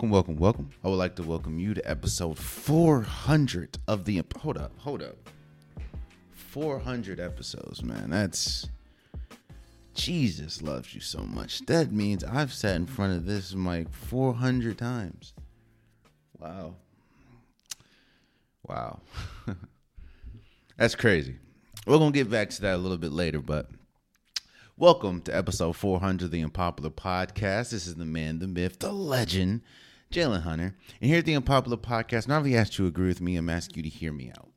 welcome, welcome, welcome. I would like to welcome you to episode 400 of the. Hold up, hold up. 400 episodes, man. That's. Jesus loves you so much. That means I've sat in front of this mic 400 times. Wow. Wow. That's crazy. We're going to get back to that a little bit later, but welcome to episode 400 of the Unpopular Podcast. This is the man, the myth, the legend, Jalen Hunter. And here at the Unpopular Podcast, not only asked you to agree with me, I'm asking you to hear me out.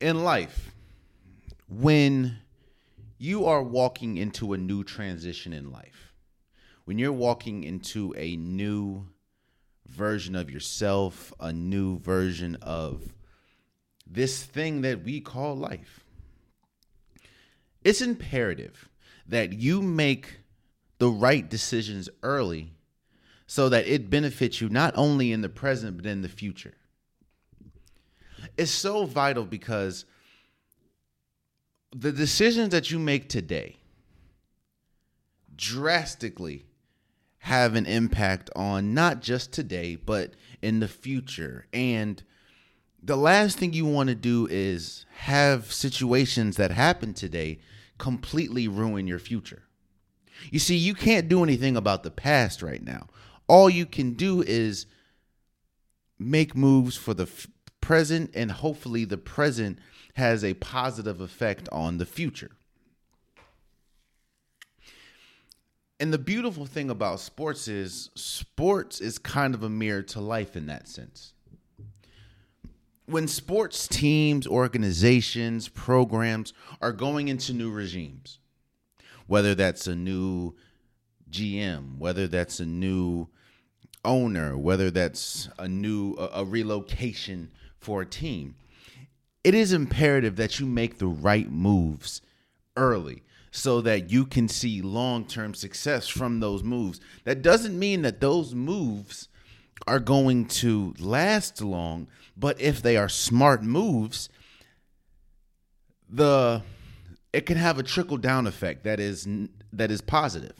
In life, when you are walking into a new transition in life, when you're walking into a new version of yourself, a new version of this thing that we call life, it's imperative that you make the right decisions early so that it benefits you not only in the present but in the future. It's so vital because the decisions that you make today drastically have an impact on not just today, but in the future. And the last thing you want to do is have situations that happen today completely ruin your future. You see, you can't do anything about the past right now. All you can do is make moves for the f- present, and hopefully, the present has a positive effect on the future. And the beautiful thing about sports is sports is kind of a mirror to life in that sense. When sports teams, organizations, programs are going into new regimes, whether that's a new GM, whether that's a new owner, whether that's a new a, a relocation for a team, it is imperative that you make the right moves early so that you can see long term success from those moves. That doesn't mean that those moves are going to last long, but if they are smart moves, the it can have a trickle down effect that is that is positive.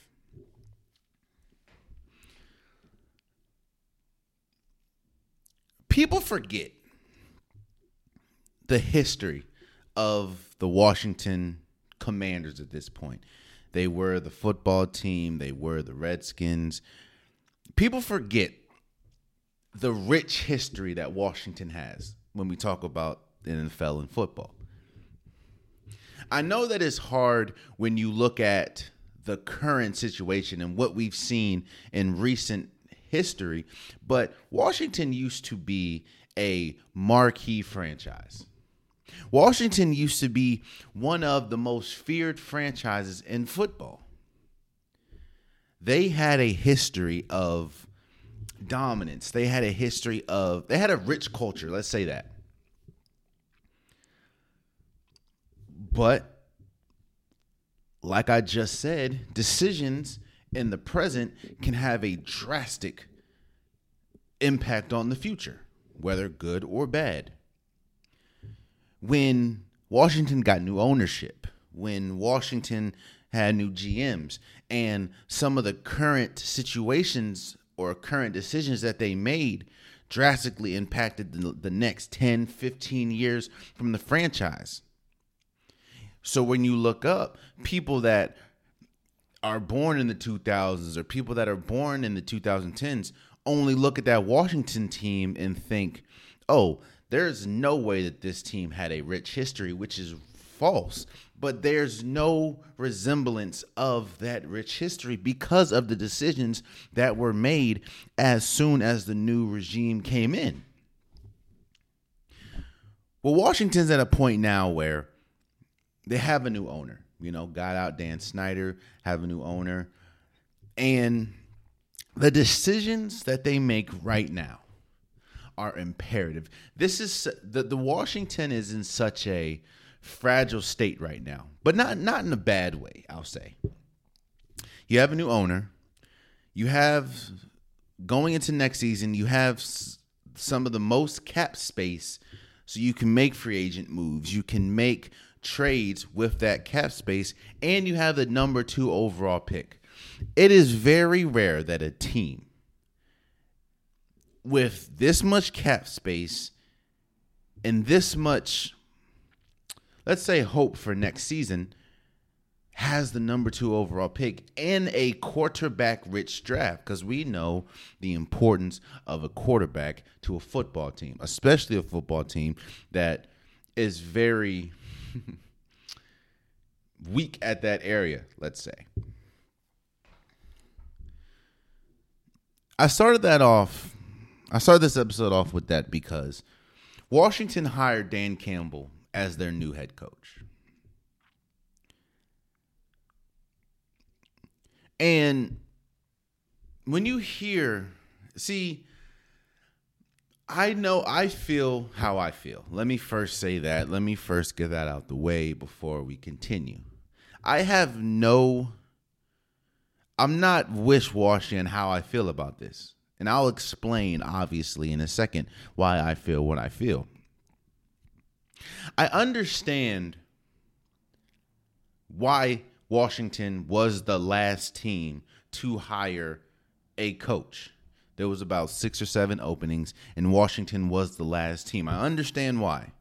People forget the history of the Washington Commanders at this point. They were the football team, they were the Redskins. People forget the rich history that Washington has when we talk about the NFL and football. I know that it's hard when you look at the current situation and what we've seen in recent history, but Washington used to be a marquee franchise. Washington used to be one of the most feared franchises in football. They had a history of dominance. They had a history of, they had a rich culture, let's say that. But, like I just said, decisions in the present can have a drastic impact on the future, whether good or bad when Washington got new ownership, when Washington had new GMs, and some of the current situations or current decisions that they made drastically impacted the, the next 10, 15 years from the franchise. So when you look up people that are born in the 2000s or people that are born in the 2010s only look at that Washington team and think, oh, there's no way that this team had a rich history, which is false. But there's no resemblance of that rich history because of the decisions that were made as soon as the new regime came in. Well, Washington's at a point now where they have a new owner. You know, got out Dan Snyder, have a new owner. And the decisions that they make right now are imperative. This is the the Washington is in such a fragile state right now, but not not in a bad way. I'll say. You have a new owner. You have going into next season. You have some of the most cap space, so you can make free agent moves. You can make trades with that cap space, and you have the number two overall pick. It is very rare that a team with this much cap space and this much, let's say, hope for next season has the number two overall pick in a quarterback rich draft because we know the importance of a quarterback to a football team, especially a football team that is very weak at that area, let's say. I started that off, I started this episode off with that because Washington hired Dan Campbell as their new head coach. And when you hear, see, I know I feel how I feel. Let me first say that. Let me first get that out the way before we continue. I have no, I'm not wish washy in how I feel about this. And I'll explain, obviously, in a second why I feel what I feel. I understand why Washington was the last team to hire a coach. There was about 6 or 7 openings and Washington was the last team. I understand why.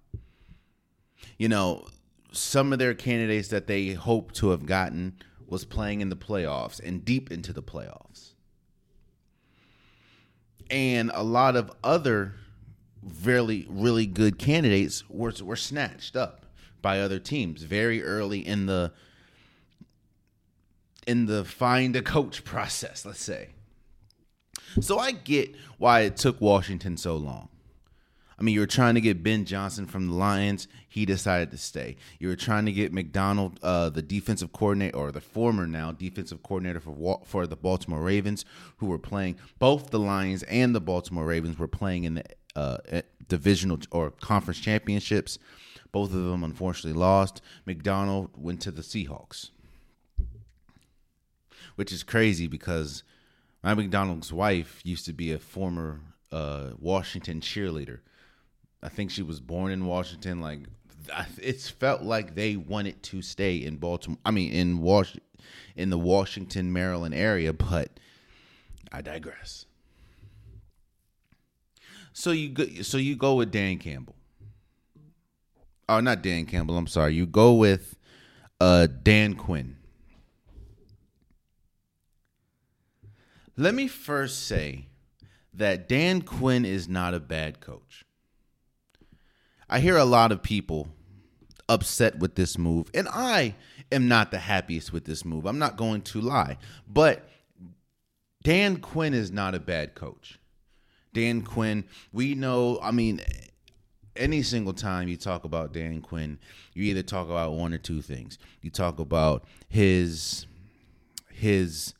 You know, some of their candidates that they hoped to have gotten was playing in the playoffs and deep into the playoffs. And a lot of other really really good candidates were were snatched up by other teams very early in the in the find a coach process, let's say. So I get why it took Washington so long. I mean, you were trying to get Ben Johnson from the Lions. He decided to stay. You were trying to get Macdonald, uh, the defensive coordinator, or the former now defensive coordinator for for the Baltimore Ravens, who were playing both the Lions and the Baltimore Ravens were playing in the uh, divisional or conference championships. Both of them unfortunately lost. Macdonald went to the Seahawks which is crazy because Mike Macdonald's wife used to be a former uh, Washington cheerleader. I think she was born in Washington. Like it's felt like they wanted to stay in Baltimore. I mean, in Wash, in the Washington, Maryland area. But I digress. So you go, so you go with Dan Campbell. Oh, not Dan Campbell. I'm sorry. You go with uh, Dan Quinn. Let me first say that Dan Quinn is not a bad coach. I hear a lot of people upset with this move, and I am not the happiest with this move. I'm not going to lie. But Dan Quinn is not a bad coach. Dan Quinn, we know, I mean, any single time you talk about Dan Quinn, you either talk about one or two things. You talk about his his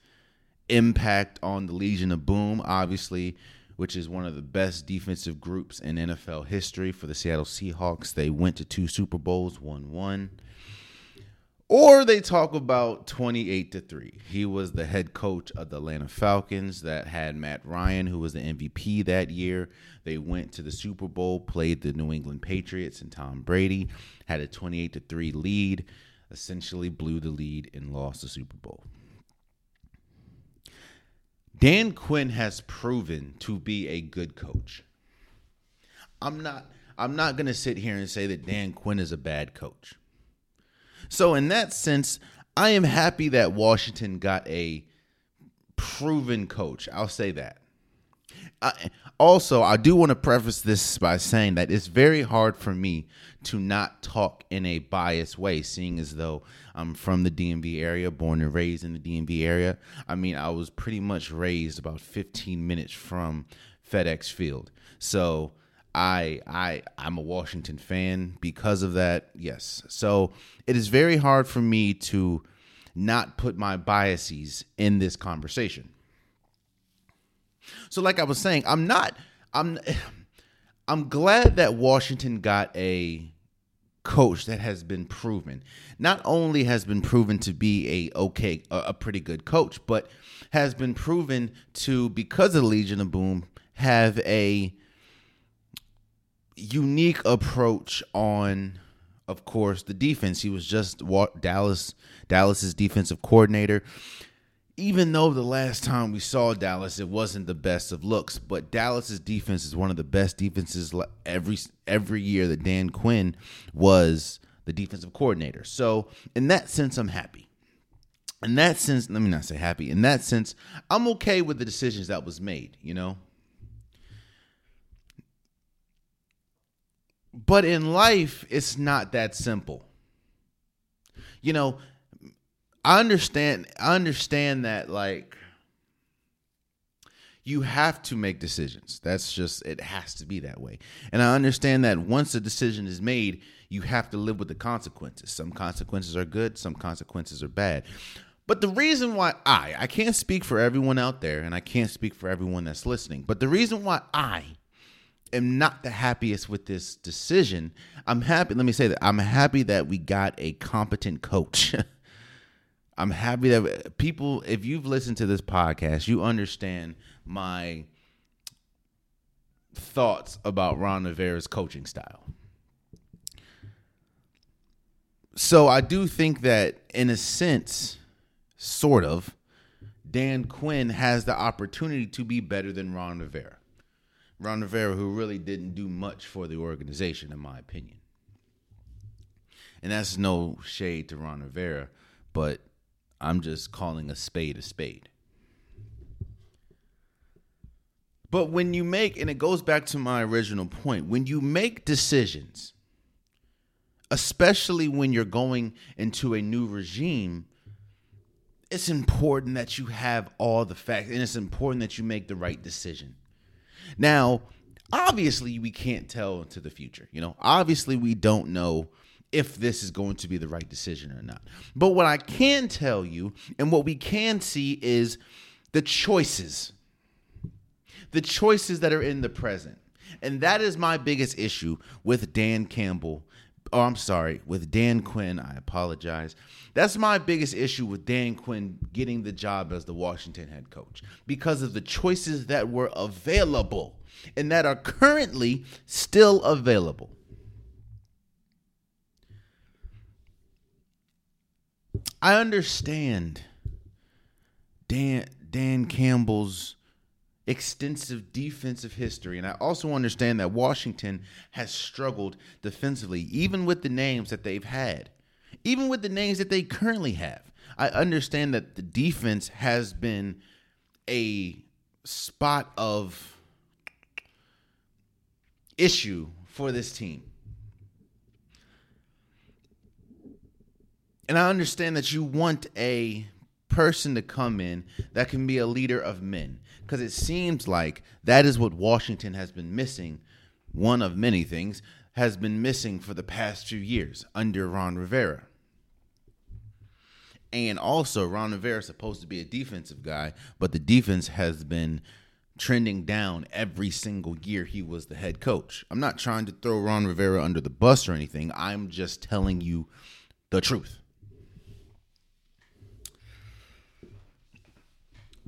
impact on the Legion of Boom, obviously, which is one of the best defensive groups in NFL history for the Seattle Seahawks. They went to two Super Bowls, won one. Or they talk about 28 to 3. He was the head coach of the Atlanta Falcons that had Matt Ryan, who was the MVP that year. They went to the Super Bowl, played the New England Patriots and Tom Brady, had a 28 to 3 lead, essentially blew the lead and lost the Super Bowl. Dan Quinn has proven to be a good coach. I'm not I'm not going to sit here and say that Dan Quinn is a bad coach. So in that sense, I am happy that Washington got a proven coach. I'll say that. I, also, I do want to preface this by saying that it's very hard for me to not talk in a biased way, seeing as though I'm from the DMV area, born and raised in the DMV area. I mean, I was pretty much raised about 15 minutes from FedEx Field. So I I I'm a Washington fan because of that. Yes. So it is very hard for me to not put my biases in this conversation. So like I was saying, I'm not I'm I'm glad that Washington got a coach that has been proven. Not only has been proven to be a okay a, pretty good coach, but has been proven to because of Legion of Boom have a unique approach on of course the defense. He was just Dallas Dallas's defensive coordinator even though the last time we saw Dallas, it wasn't the best of looks, but Dallas's defense is one of the best defenses every every year that Dan Quinn was the defensive coordinator. So in that sense, I'm happy. In that sense, let me not say happy. In that sense, I'm okay with the decisions that was made. You know. But in life, it's not that simple. You know, I understand I understand that like you have to make decisions. That's just it has to be that way. And I understand that once a decision is made, you have to live with the consequences. Some consequences are good, some consequences are bad. But the reason why I I can't speak for everyone out there and I can't speak for everyone that's listening, but the reason why I am not the happiest with this decision, I'm happy, let me say that I'm happy that we got a competent coach. I'm happy that people, if you've listened to this podcast, you understand my thoughts about Ron Rivera's coaching style. So I do think that, in a sense, sort of, Dan Quinn has the opportunity to be better than Ron Rivera. Ron Rivera, who really didn't do much for the organization, in my opinion. And that's no shade to Ron Rivera, but I'm just calling a spade a spade. But when you make, and it goes back to my original point, when you make decisions, especially when you're going into a new regime, it's important that you have all the facts and it's important that you make the right decision. Now, obviously, we can't tell into the future. You know, obviously, we don't know if this is going to be the right decision or not. But what I can tell you and what we can see is the choices. The choices that are in the present. And that is my biggest issue with Dan Campbell. Oh, I'm sorry, with Dan Quinn. I apologize. That's my biggest issue with Dan Quinn getting the job as the Washington head coach because of the choices that were available and that are currently still available. I understand Dan Dan Campbell's extensive defensive history. And I also understand that Washington has struggled defensively, even with the names that they've had, even with the names that they currently have. I understand that the defense has been a spot of issue for this team. And I understand that you want a person to come in that can be a leader of men because it seems like that is what Washington has been missing. One of many things has been missing for the past few years under Ron Rivera. And also, Ron Rivera is supposed to be a defensive guy, but the defense has been trending down every single year he was the head coach. I'm not trying to throw Ron Rivera under the bus or anything. I'm just telling you the truth.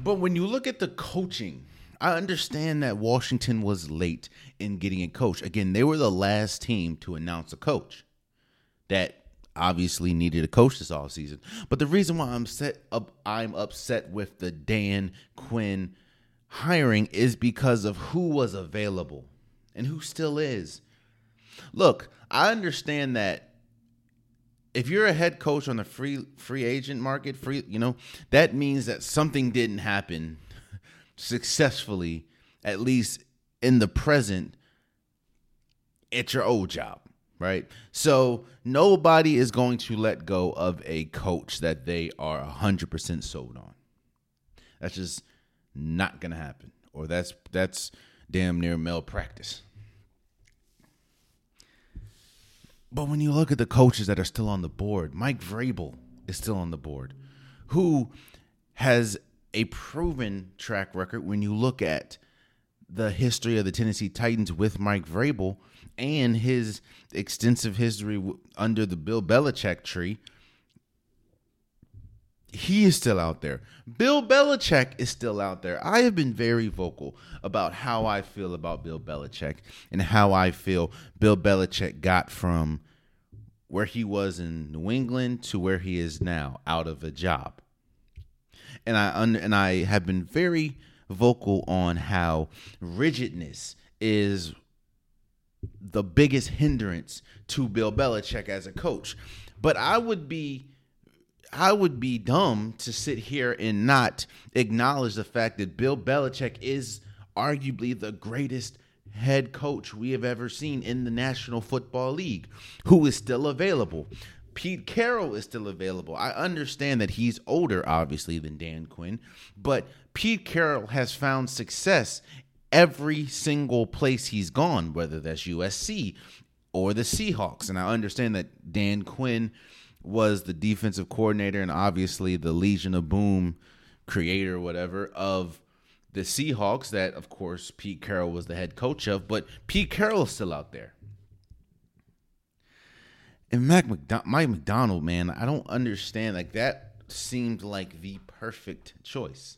But when you look at the coaching, I understand that Washington was late in getting a coach. Again, they were the last team to announce a coach that obviously needed a coach this offseason. But the reason why I'm set up I'm upset with the Dan Quinn hiring is because of who was available and who still is. Look, I understand that if you're a head coach on the free free agent market, free, you know, that means that something didn't happen successfully, at least in the present, at your old job, right? So nobody is going to let go of a coach that they are 100% sold on. That's just not to happen. Or that's that's damn near malpractice. But when you look at the coaches that are still on the board, Mike Vrabel is still on the board, who has a proven track record when you look at the history of the Tennessee Titans with Mike Vrabel and his extensive history under the Bill Belichick tree he is still out there. Bill Belichick is still out there. I have been very vocal about how I feel about Bill Belichick and how I feel Bill Belichick got from where he was in New England to where he is now, out of a job. and I and I have been very vocal on how rigidness is the biggest hindrance to Bill Belichick as a coach. But I would be I would be dumb to sit here and not acknowledge the fact that Bill Belichick is arguably the greatest head coach we have ever seen in the National Football League, who is still available. Pete Carroll is still available. I understand that he's older, obviously, than Dan Quinn, but Pete Carroll has found success every single place he's gone, whether that's USC or the Seahawks. And I understand that Dan Quinn was the defensive coordinator and obviously the Legion of Boom creator, whatever, of the Seahawks, that of course Pete Carroll was the head coach of, but Pete Carroll is still out there. And Mac Mike Macdonald, man, I don't understand. Like that seemed like the perfect choice.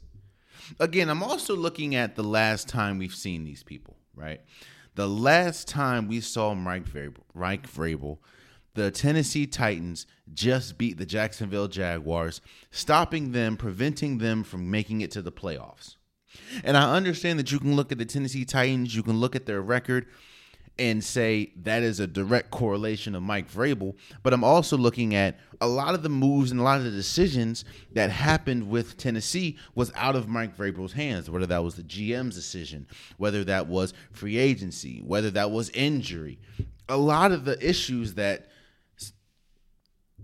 Again, I'm also looking at the last time we've seen these people, right? The last time we saw Mike Vrabel, Mike Vrabel, the Tennessee Titans just beat the Jacksonville Jaguars, stopping them, preventing them from making it to the playoffs. And I understand that you can look at the Tennessee Titans, you can look at their record, and say that is a direct correlation of Mike Vrabel. But I'm also looking at a lot of the moves and a lot of the decisions that happened with Tennessee was out of Mike Vrabel's hands, whether that was the GM's decision, whether that was free agency, whether that was injury. A lot of the issues that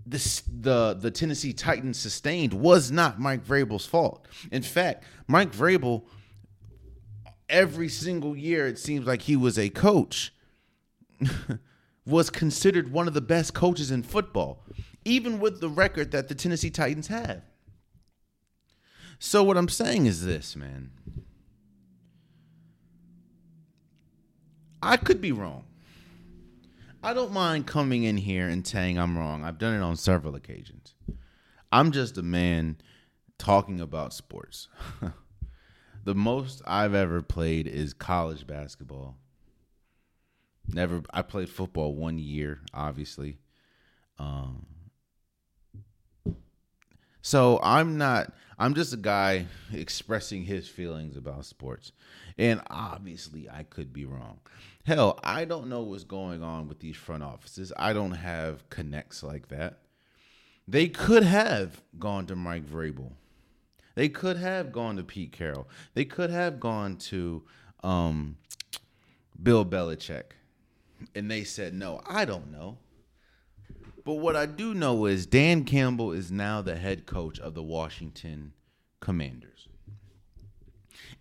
the the the Tennessee Titans sustained was not Mike Vrabel's fault. In fact, Mike Vrabel every single year it seems like he was a coach was considered one of the best coaches in football, even with the record that the Tennessee Titans have. So, what I'm saying is this, man. I could be wrong. I don't mind coming in here and saying I'm wrong. I've done it on several occasions. I'm just a man talking about sports. the most I've ever played is college basketball. Never. I played football one year, obviously. Um, so I'm not. I'm just a guy expressing his feelings about sports, and obviously I could be wrong. Hell, I don't know what's going on with these front offices. I don't have connects like that. They could have gone to Mike Vrabel. They could have gone to Pete Carroll. They could have gone to um, Bill Belichick and they said no. I don't know. But what I do know is Dan Campbell is now the head coach of the Washington Commanders.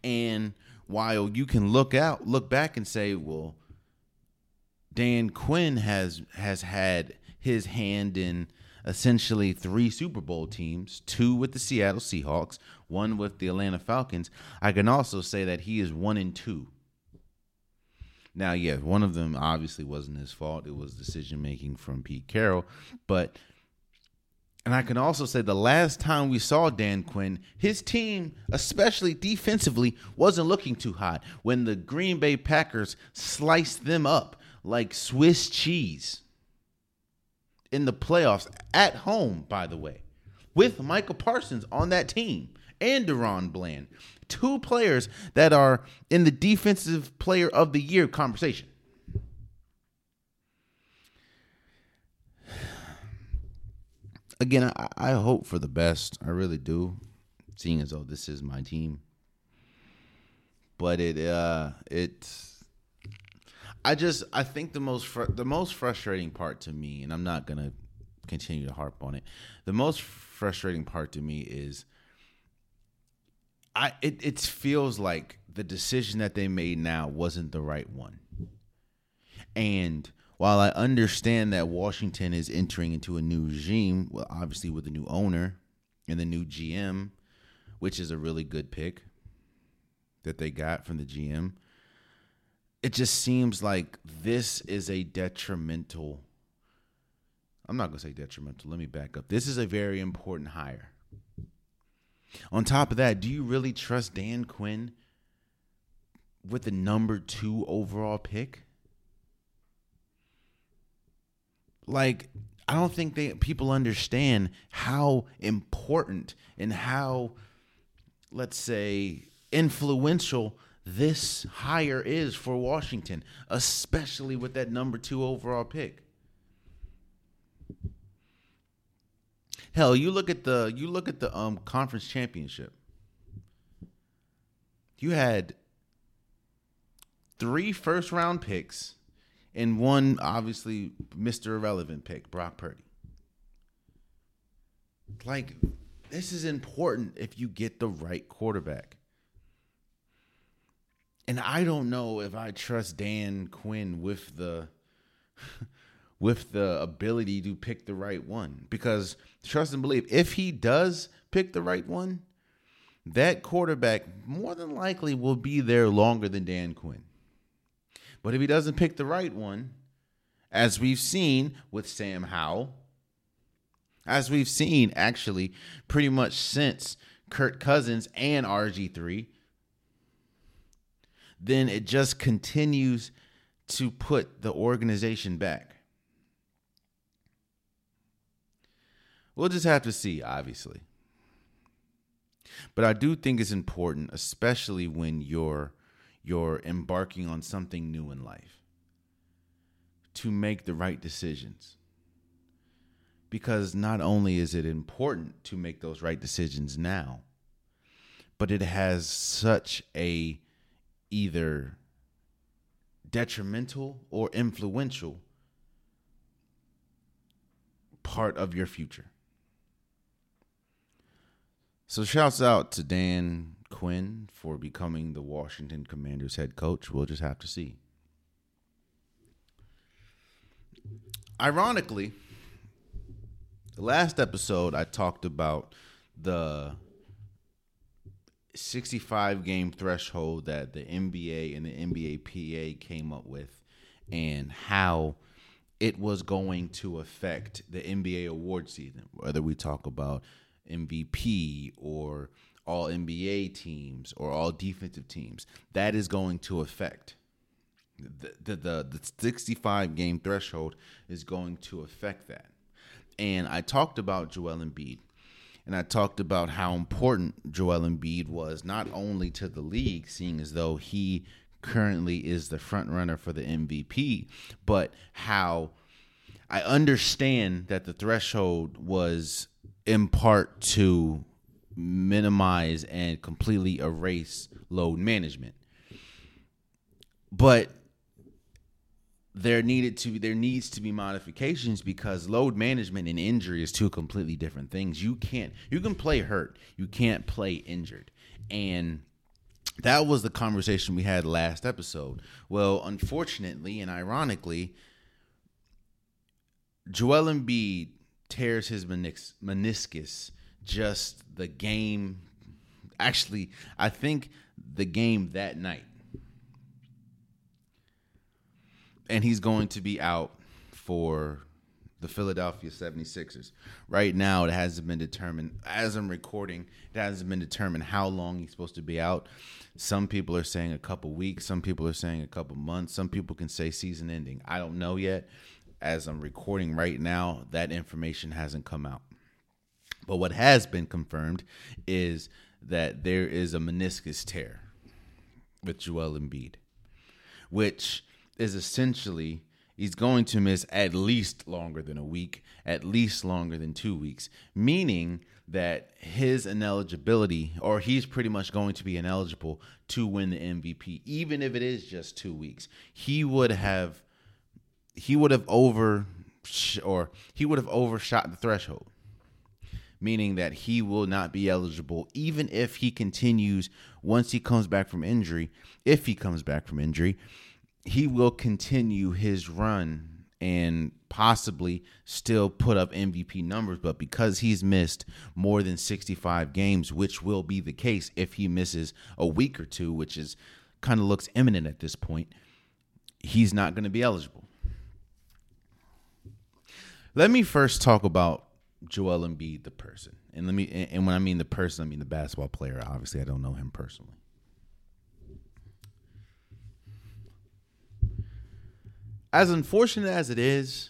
And while you can look out, look back and say, well, Dan Quinn has has had his hand in essentially three Super Bowl teams, two with the Seattle Seahawks, one with the Atlanta Falcons. I can also say that he is one and two now, yeah, one of them obviously wasn't his fault. It was decision making from Pete Carroll. But, and I can also say the last time we saw Dan Quinn, his team, especially defensively, wasn't looking too hot when the Green Bay Packers sliced them up like Swiss cheese in the playoffs at home, by the way, with Micah Parsons on that team and DaRon Bland two players that are in the defensive player of the year conversation. Again, I, I hope for the best. I really do, seeing as though this is my team. But it uh I just I think the most fr- the most frustrating part to me, and I'm not gonna continue to harp on it. The most frustrating part to me is I it it feels like the decision that they made now wasn't the right one. And while I understand that Washington is entering into a new regime, well, obviously with a new owner and the new GM, which is a really good pick that they got from the GM, it just seems like this is a detrimental. I'm not going to say detrimental. Let me back up. This is a very important hire on top of that, do you really trust Dan Quinn with the number two overall pick? Like, I don't think they people understand how important and how let's say, influential this hire is for Washington, especially with that number two overall pick. Hell, you look at the you look at the um conference championship. You had three first round picks and one obviously Mr. Irrelevant pick, Brock Purdy. Like this is important if you get the right quarterback. And I don't know if I trust Dan Quinn with the with the ability to pick the right one because trust and believe if he does pick the right one, that quarterback more than likely will be there longer than Dan Quinn. But if he doesn't pick the right one, as we've seen with Sam Howell, as we've seen actually pretty much since Kirk Cousins and RG3, then it just continues to put the organization back. We'll just have to see, obviously. But I do think it's important, especially when you're you're embarking on something new in life, to make the right decisions. Because not only is it important to make those right decisions now, but it has such a either detrimental or influential part of your future. So shouts out to Dan Quinn for becoming the Washington Commanders head coach. We'll just have to see. Ironically, the last episode I talked about the 65 game threshold that the NBA and the NBA PA came up with and how it was going to affect the NBA award season, whether we talk about MVP or all NBA teams or all defensive teams. That is going to affect the, the the, the 65 game threshold is going to affect that. And I talked about Joel Embiid and I talked about how important Joel Embiid was not only to the league, seeing as though he currently is the front runner for the MVP, but how I understand that the threshold was in part to minimize and completely erase load management. But there needed to there needs to be modifications because load management and injury is two completely different things. You can't you can play hurt, you can't play injured. And that was the conversation we had last episode. Well, unfortunately and ironically, Joel Embiid tears his menis- meniscus just the game actually I think the game that night. And he's going to be out for the Philadelphia 76ers. Right now it hasn't been determined as I'm recording, it hasn't been determined how long he's supposed to be out. Some people are saying a couple weeks, some people are saying a couple months, some people can say season ending. I don't know yet as I'm recording right now, that information hasn't come out. But what has been confirmed is that there is a meniscus tear with Joel Embiid, which is essentially he's going to miss at least longer than a week, at least longer than two weeks, meaning that his ineligibility, or he's pretty much going to be ineligible to win the MVP, even if it is just two weeks. He would have he would have over or he would have overshot the threshold meaning that he will not be eligible even if he continues once he comes back from injury if he comes back from injury he will continue his run and possibly still put up MVP numbers. But because he's missed more than 65 games which will be the case if he misses a week or two which is kind of looks imminent at this point he's not going to be eligible. Let me first talk about Joel Embiid, the person, and let me. And when I mean the person, I mean the basketball player. Obviously, I don't know him personally. As unfortunate as it is,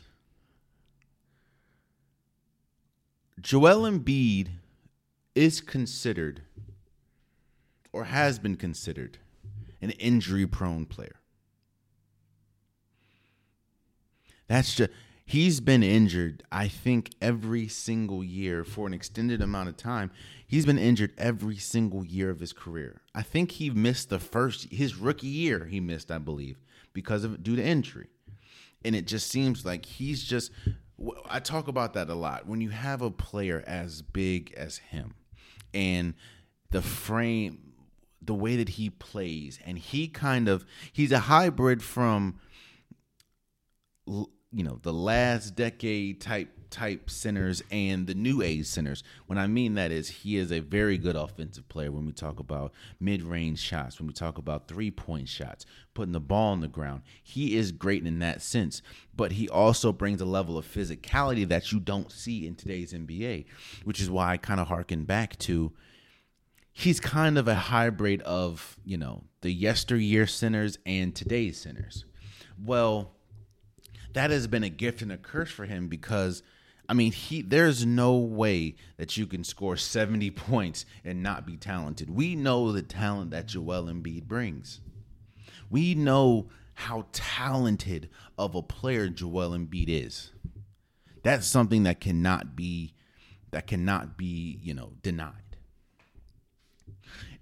Joel Embiid is considered or has been considered an injury prone player. That's just he's been injured i think every single year for an extended amount of time. He's been injured every single year of his career. I think he missed the first his rookie year he missed i believe because of due to injury. And it just seems like he's just i talk about that a lot. When you have a player as big as him and the frame the way that he plays and he kind of he's a hybrid from you know the last decade type type centers and the new age centers. When I mean that is he is a very good offensive player when we talk about mid-range shots, when we talk about three-point shots, putting the ball on the ground. He is great in that sense, but he also brings a level of physicality that you don't see in today's NBA, which is why I kind of harken back to he's kind of a hybrid of, you know, the yesteryear centers and today's centers. Well, that has been a gift and a curse for him because I mean, he there's no way that you can score 70 points and not be talented. We know the talent that Joel Embiid brings. We know how talented of a player Joel Embiid is. That's something that cannot be that cannot be, you know, denied.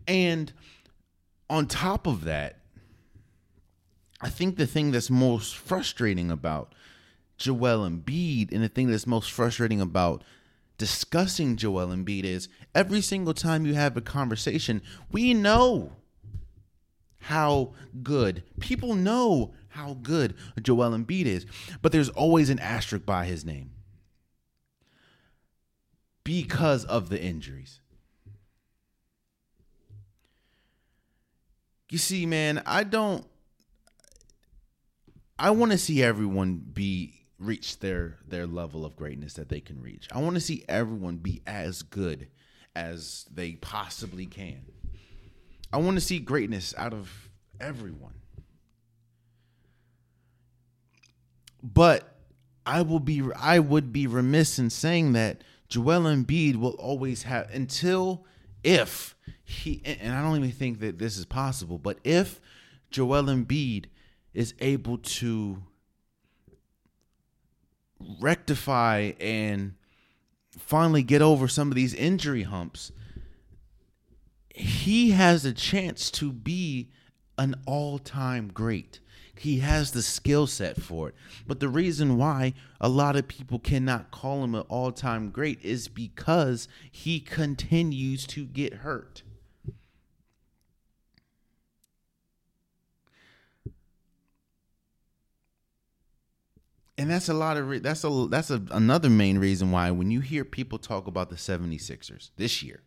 And on top of that, I think the thing that's most frustrating about Joel Embiid and the thing that's most frustrating about discussing Joel Embiid is every single time you have a conversation, we know how good people know how good Joel Embiid is, but there's always an asterisk by his name because of the injuries. You see, man, I don't I want to see everyone be reach their their level of greatness that they can reach. I want to see everyone be as good as they possibly can. I want to see greatness out of everyone. But I will be I would be remiss in saying that Joel Embiid will always have until if he and I don't even think that this is possible, but if Joel Embiid is able to rectify and finally get over some of these injury humps, he has a chance to be an all time great. He has the skill set for it. But the reason why a lot of people cannot call him an all time great is because he continues to get hurt. And that's a lot of re- that's a that's a, another main reason why when you hear people talk about the 76ers this year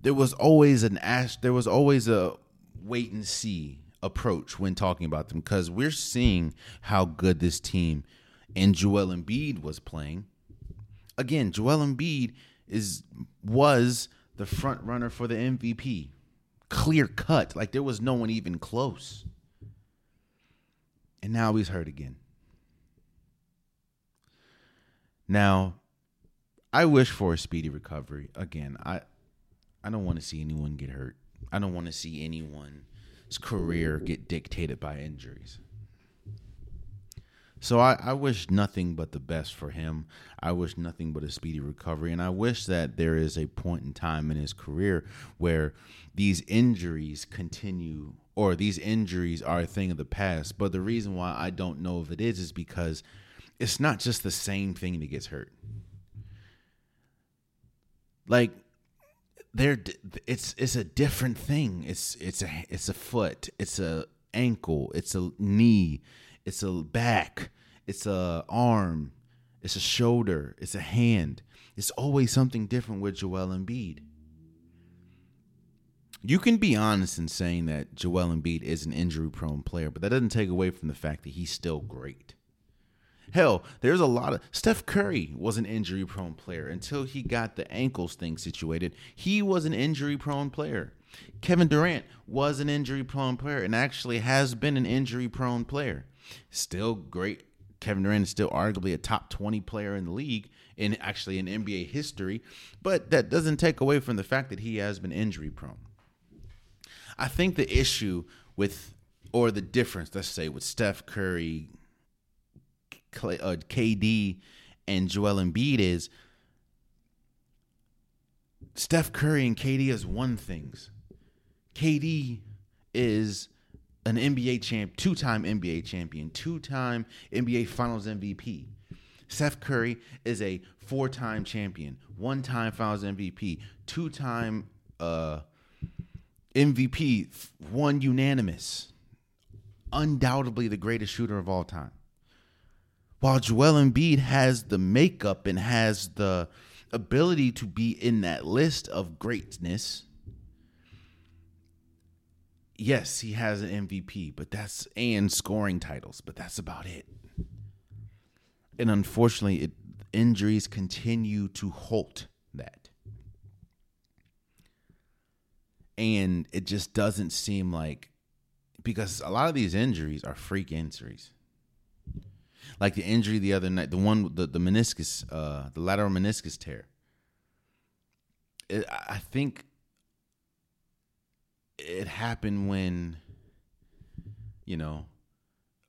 there was always an ash there was always a wait and see approach when talking about them cuz we're seeing how good this team and Joel Embiid was playing. Again Joel Embiid is was the front runner for the MVP clear cut. Like there was no one even close and now he's hurt again. Now, I wish for a speedy recovery. Again, I I don't want to see anyone get hurt. I don't want to see anyone's career get dictated by injuries. So I, I wish nothing but the best for him. I wish nothing but a speedy recovery. And I wish that there is a point in time in his career where these injuries continue or these injuries are a thing of the past. But the reason why I don't know if it is is because it's not just the same thing that gets hurt. Like there it's it's a different thing. It's it's a it's a foot, it's a ankle, it's a knee, it's a back, it's a arm, it's a shoulder, it's a hand. It's always something different with Joel Embiid. You can be honest in saying that Joel Embiid is an injury prone player, but that doesn't take away from the fact that he's still great. Hell, there's a lot of Steph Curry was an injury prone player until he got the ankles thing situated. He was an injury prone player. Kevin Durant was an injury prone player and actually has been an injury prone player. Still great Kevin Durant is still arguably a top 20 player in the league and actually in NBA history, but that doesn't take away from the fact that he has been injury prone. I think the issue with or the difference, let's say, with Steph Curry, Klay, uh, KD, and Joel Embiid is Steph Curry and KD has won things. KD is an NBA champ, two-time NBA champion, two-time NBA Finals MVP. Steph Curry is a four-time champion, one-time Finals MVP, two-time uh, MVP, one unanimous, undoubtedly the greatest shooter of all time. While Joel Embiid has the makeup and has the ability to be in that list of greatness, yes, he has an MVP, but that's and scoring titles, but that's about it. And unfortunately, it, injuries continue to halt that. And it just doesn't seem like because a lot of these injuries are freak injuries. Like the injury the other night, the one the the meniscus, uh, the lateral meniscus tear. It, I think it happened when, you know,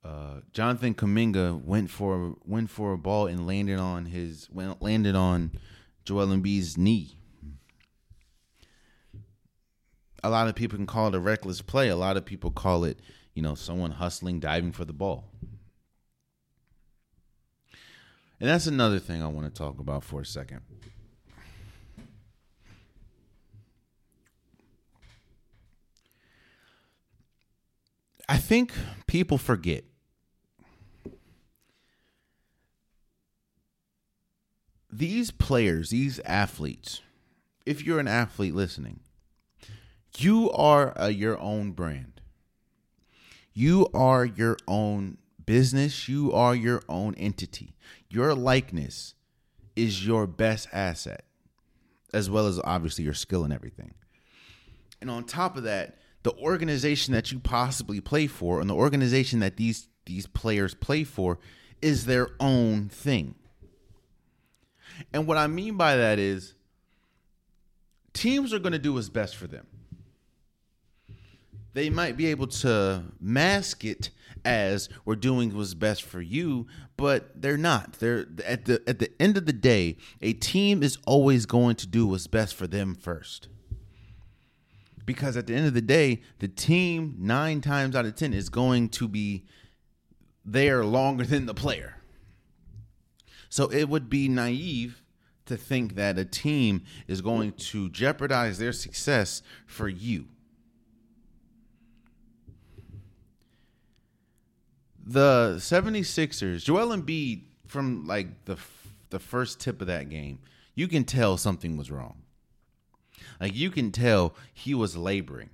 uh, Jonathan Kuminga went for went for a ball and landed on his landed on Joel Embiid's knee. A lot of people can call it a reckless play. A lot of people call it, you know, someone hustling, diving for the ball. And that's another thing I want to talk about for a second. I think people forget. These players, these athletes, if you're an athlete listening, you are a, your own brand. You are your own business. You are your own entity. Your likeness is your best asset, as well as obviously your skill and everything. And on top of that, the organization that you possibly play for and the organization that these these players play for is their own thing. And what I mean by that is teams are going to do what's best for them. They might be able to mask it as we're doing what's best for you, but they're not. They're at the at the end of the day, a team is always going to do what's best for them first because at the end of the day, the team nine times out of ten is going to be there longer than the player. So it would be naive to think that a team is going to jeopardize their success for you. The 76ers, Joel Embiid from like the the first tip of that game, you can tell something was wrong. Like you can tell he was laboring.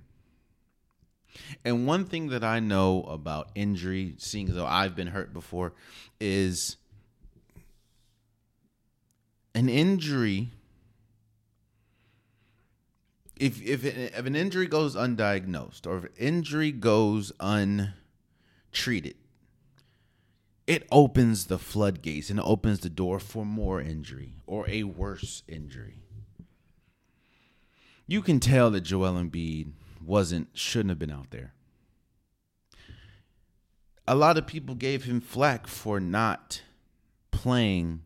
And one thing that I know about injury, seeing as though I've been hurt before, is an injury. If if, if an injury goes undiagnosed or if injury goes untreated, it opens the floodgates and opens the door for more injury or a worse injury you can tell that Joel Embiid wasn't shouldn't have been out there. A lot of people gave him flack for not playing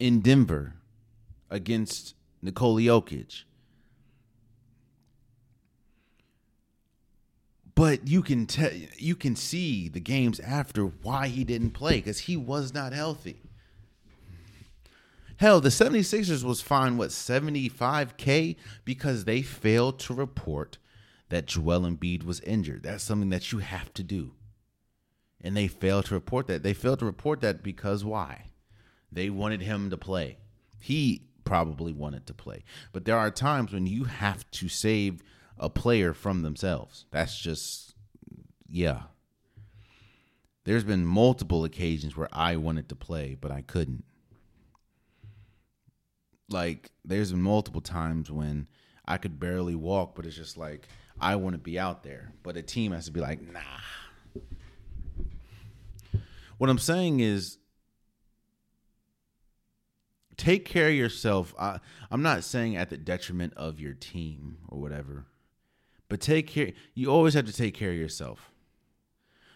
in Denver against Nikola Jokic. But you can tell you can see the games after why he didn't play because he was not healthy. Hell, the 76ers was fined, what, 75K because they failed to report that Joel Embiid was injured. That's something that you have to do. And they failed to report that. They failed to report that because why? They wanted him to play. He probably wanted to play. But there are times when you have to save a player from themselves. That's just, yeah. There's been multiple occasions where I wanted to play, but I couldn't like there's been multiple times when I could barely walk, but it's just like I want to be out there, but a team has to be like, nah. what I'm saying is take care of yourself. I, I'm not saying at the detriment of your team or whatever, but take care. You always have to take care of yourself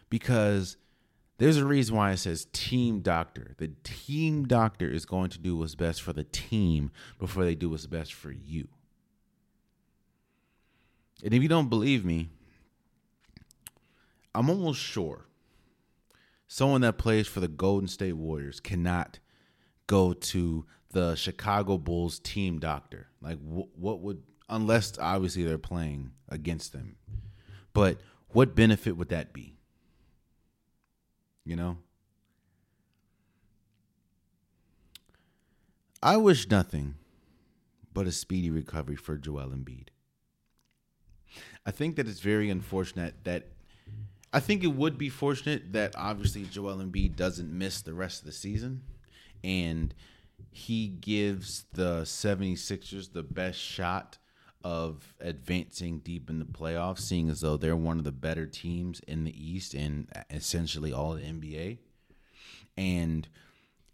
because there's a reason why it says team doctor. The team doctor is going to do what's best for the team before they do what's best for you. And if you don't believe me, I'm almost sure someone that plays for the Golden State Warriors cannot go to the Chicago Bulls team doctor? Like, wh- what would, unless obviously they're playing against them, but what benefit would that be? You know? I wish nothing but a speedy recovery for Joel Embiid. I think that it's very unfortunate that I think it would be fortunate that obviously Joel Embiid doesn't miss the rest of the season and he gives the 76ers the best shot of advancing deep in the playoffs, seeing as though they're one of the better teams in the East and essentially all the NBA. And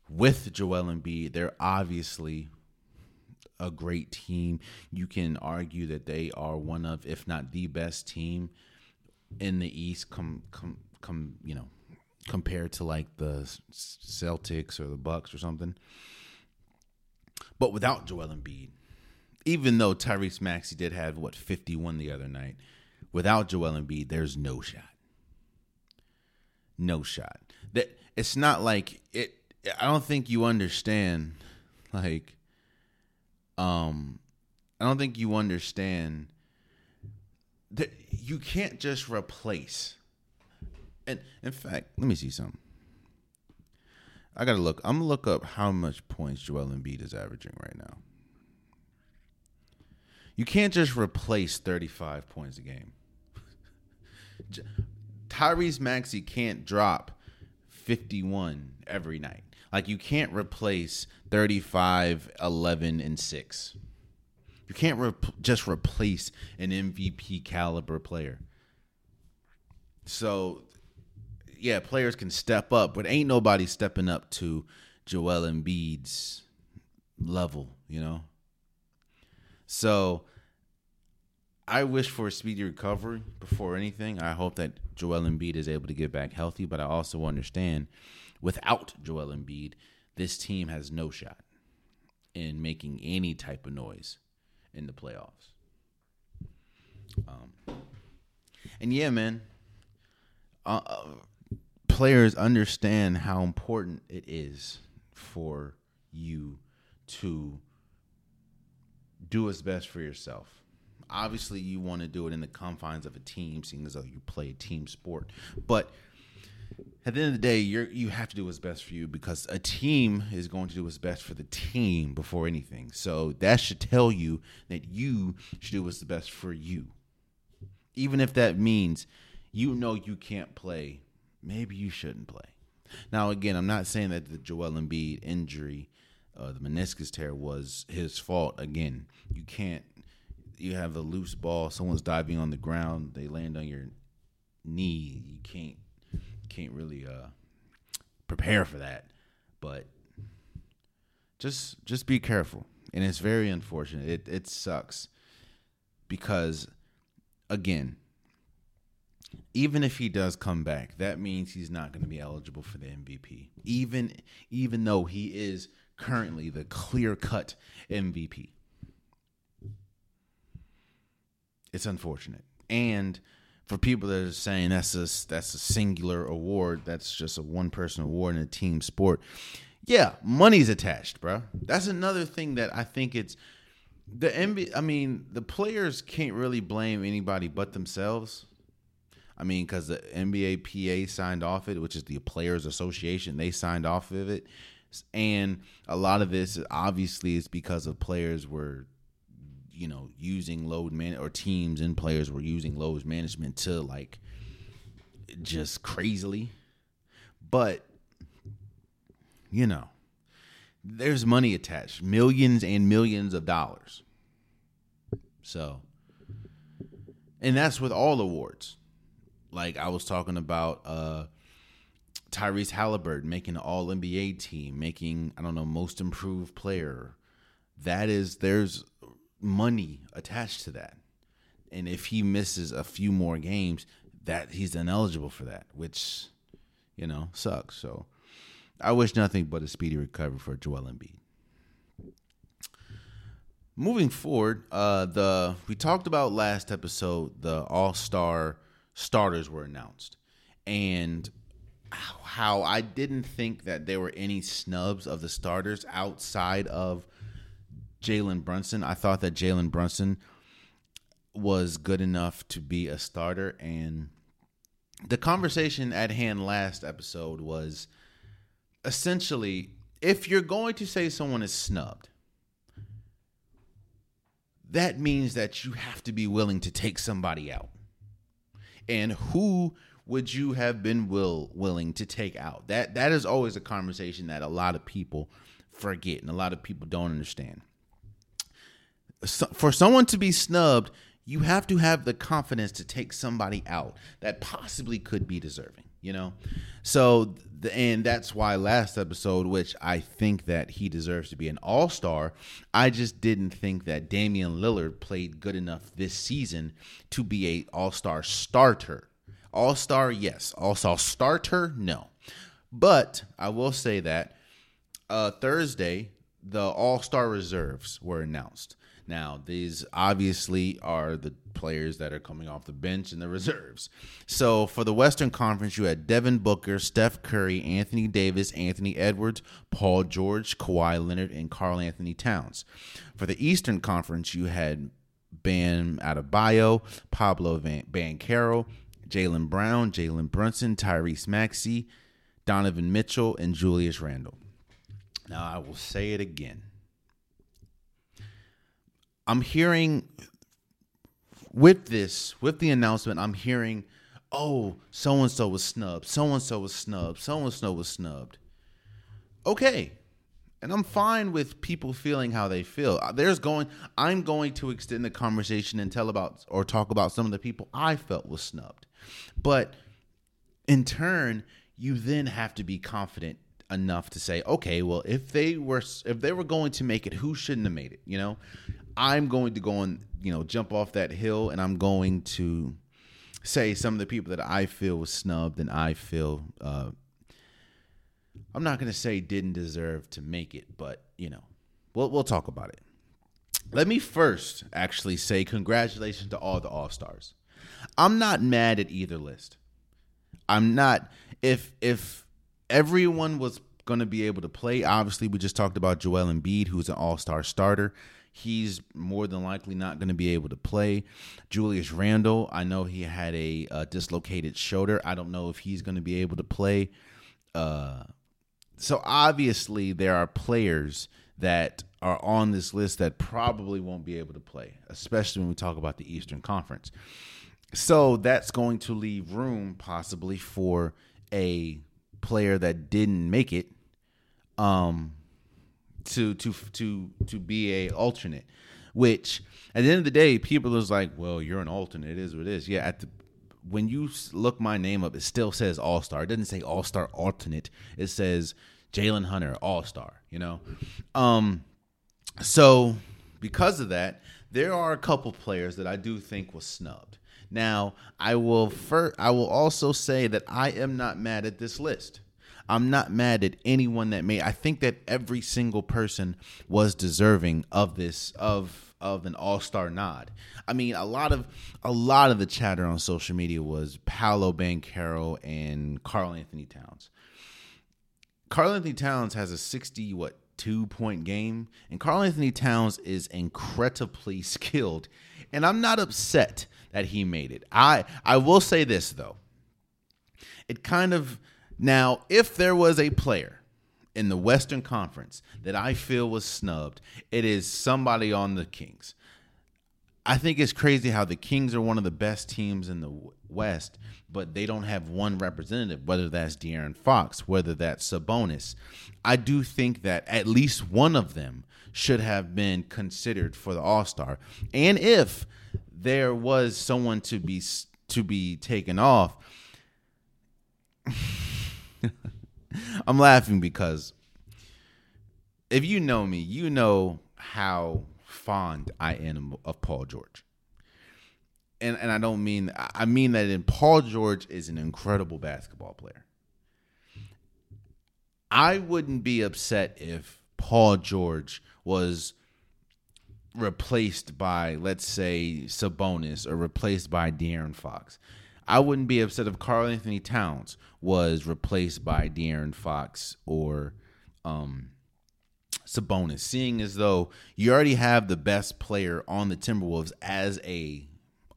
with Joel Embiid, they're obviously a great team. You can argue that they are one of, if not the best team in the East. Come, come, come. You know, compared to like the Celtics or the Bucks or something. But without Joel Embiid, even though Tyrese Maxey did have what 51 the other night, without Joel Embiid, there's no shot. No shot. That it's not like it I don't think you understand like um I don't think you understand that you can't just replace and in fact, let me see something. I gotta look. I'm gonna look up how much points Joel Embiid is averaging right now. You can't just replace 35 points a game. Tyrese Maxey can't drop 51 every night. Like you can't replace 35, 11, and 6. You can't just replace an MVP caliber player. So yeah, players can step up, but ain't nobody stepping up to Joel Embiid's level, you know? So I wish for a speedy recovery before anything. I hope that Joel Embiid is able to get back healthy, but I also understand without Joel Embiid, this team has no shot in making any type of noise in the playoffs. Um, and yeah, man, uh, players understand how important it is for you to do what's best for yourself. Obviously, you want to do it in the confines of a team, seeing as though you play a team sport. But at the end of the day, you you have to do what's best for you because a team is going to do what's best for the team before anything. So that should tell you that you should do what's the best for you, even if that means you know you can't play maybe you shouldn't play. Now, again, I'm not saying that the Joel Embiid injury, uh, the meniscus tear, was his fault. Again, you can't. You have a loose ball. Someone's diving on the ground. They land on your knee. You can't. Can't really uh, prepare for that. But just just be careful. And it's very unfortunate. It it sucks because again, even if he does come back, that means he's not going to be eligible for the MVP. Even even though he is currently the clear-cut MVP. It's unfortunate. And for people that are saying that's a that's a singular award, that's just a one person award in a team sport. Yeah, money's attached, bro. That's another thing that I think it's the NBA. I mean, the players can't really blame anybody but themselves I mean, because the NBA PA signed off it, which is the Players Association, they signed off of it, and a lot of this obviously is because of players were, you know, using load man or teams and players were using load management to like just crazily, but you know, there's money attached, millions and millions of dollars. So, and that's with all awards like I was talking about uh Tyrese Halliburton making All NBA team, making I don't know most improved player. That is there's money attached to that, and if he misses a few more games, that he's ineligible for that, which you know sucks. So I wish nothing but a speedy recovery for Joel Embiid. Moving forward, uh, the we talked about last episode the All Star starters were announced, and how I didn't think that there were any snubs of the starters outside of Jalen Brunson. I thought that Jalen Brunson was good enough to be a starter, and the conversation at hand last episode was essentially if you're going to say someone is snubbed that means that you have to be willing to take somebody out. And who would you have been will willing to take out? That that is always a conversation that a lot of people forget and a lot of people don't understand. So, for someone to be snubbed, you have to have the confidence to take somebody out that possibly could be deserving, you know? So and that's why last episode, which I think that he deserves to be an all star, I just didn't think that Damian Lillard played good enough this season to be a all star starter. All star, yes. All star starter, no. But I will say that uh, Thursday, the all star reserves were announced. Now, these obviously are the players that are coming off the bench and the reserves. So for the Western Conference, you had Devin Booker, Steph Curry, Anthony Davis, Anthony Edwards, Paul George, Kawhi Leonard, and Karl-Anthony Towns. For the Eastern Conference, you had Bam Adebayo, Pablo Van Banchero, Jaylen Brown, Jalen Brunson, Tyrese Maxey, Donovan Mitchell, and Julius Randle. Now I will say it again. I'm hearing with this, with the announcement, I'm hearing, oh, so and so was snubbed, so and so was snubbed, so and so was snubbed. Okay. And I'm fine with people feeling how they feel. Uh, there's going I'm going to extend the conversation and tell about or talk about some of the people I felt was snubbed. But in turn, you then have to be confident enough to say, okay, well, if they were if they were going to make it, who shouldn't have made it? You know, I'm going to go and you know jump off that hill, and I'm going to say some of the people that I feel was snubbed and I feel uh, I'm not going to say didn't deserve to make it, but you know, we'll we'll talk about it. Let me first actually say congratulations to all the All Stars. I'm not mad at either list. I'm not if if everyone was going to be able to play. Obviously, we just talked about Joel Embiid, who's an All Star starter. He's more than likely not going to be able to play. Julius Randle, I know he had a, a dislocated shoulder. I don't know if he's going to be able to play. Uh, so obviously, there are players that are on this list that probably won't be able to play, especially when we talk about the Eastern Conference. So that's going to leave room possibly for a player that didn't make it um to to to to be a alternate which at the end of the day people is like well you're an alternate it is what it is. Yeah at the when you look my name up it still says all-star. It doesn't say all-star alternate. It says jalen hunter all-star you know? Um so because of that there are a couple players that i do think was snubbed now i will first i will also say that i am not mad at this list I'm not mad at anyone that made. I think that every single person was deserving of this of of an all-star nod. I mean, a lot of a lot of the chatter on social media was Paolo Banchero and Karl-Anthony Towns. Karl-Anthony Towns has a 60 what two point game, and Karl-Anthony Towns is incredibly skilled. And I'm not upset that he made it. I I will say this though. It kind of now, if there was a player in the Western Conference that I feel was snubbed, it is somebody on the Kings. I think it's crazy how the Kings are one of the best teams in the West, but they don't have one representative, whether that's De'Aaron Fox, whether that's Sabonis. I do think that at least one of them should have been considered for the All Star. And if there was someone to be to be taken off, I'm laughing because if you know me, you know how fond I am of Paul George. And and I don't mean I mean that in Paul George is an incredible basketball player. I wouldn't be upset if Paul George was replaced by, let's say, Sabonis or replaced by De'Aaron Fox. I wouldn't be upset if Karl-Anthony Towns was replaced by De'Aaron Fox or um, Sabonis, seeing as though you already have the best player on the Timberwolves as a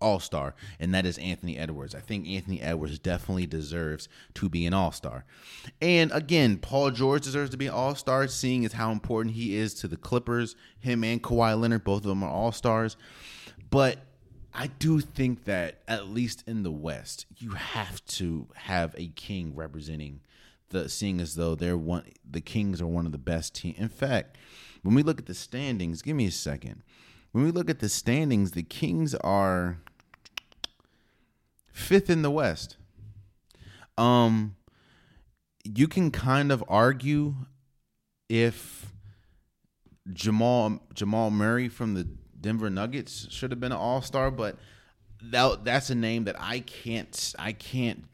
all star, and that is Anthony Edwards. I think Anthony Edwards definitely deserves to be an all star. And again, Paul George deserves to be an all star, seeing as how important he is to the Clippers. Him and Kawhi Leonard, both of them are all stars. But I do think that, at least in the West, you have to have a king representing the seeing as though they're one the Kings are one of the best teams. In fact, when we look at the standings, give me a second. When we look at the standings, the Kings are fifth in the West. Um, you can kind of argue if Jamal Jamal Murray from the Denver Nuggets should have been an All Star, but that that's a name that I can't I can't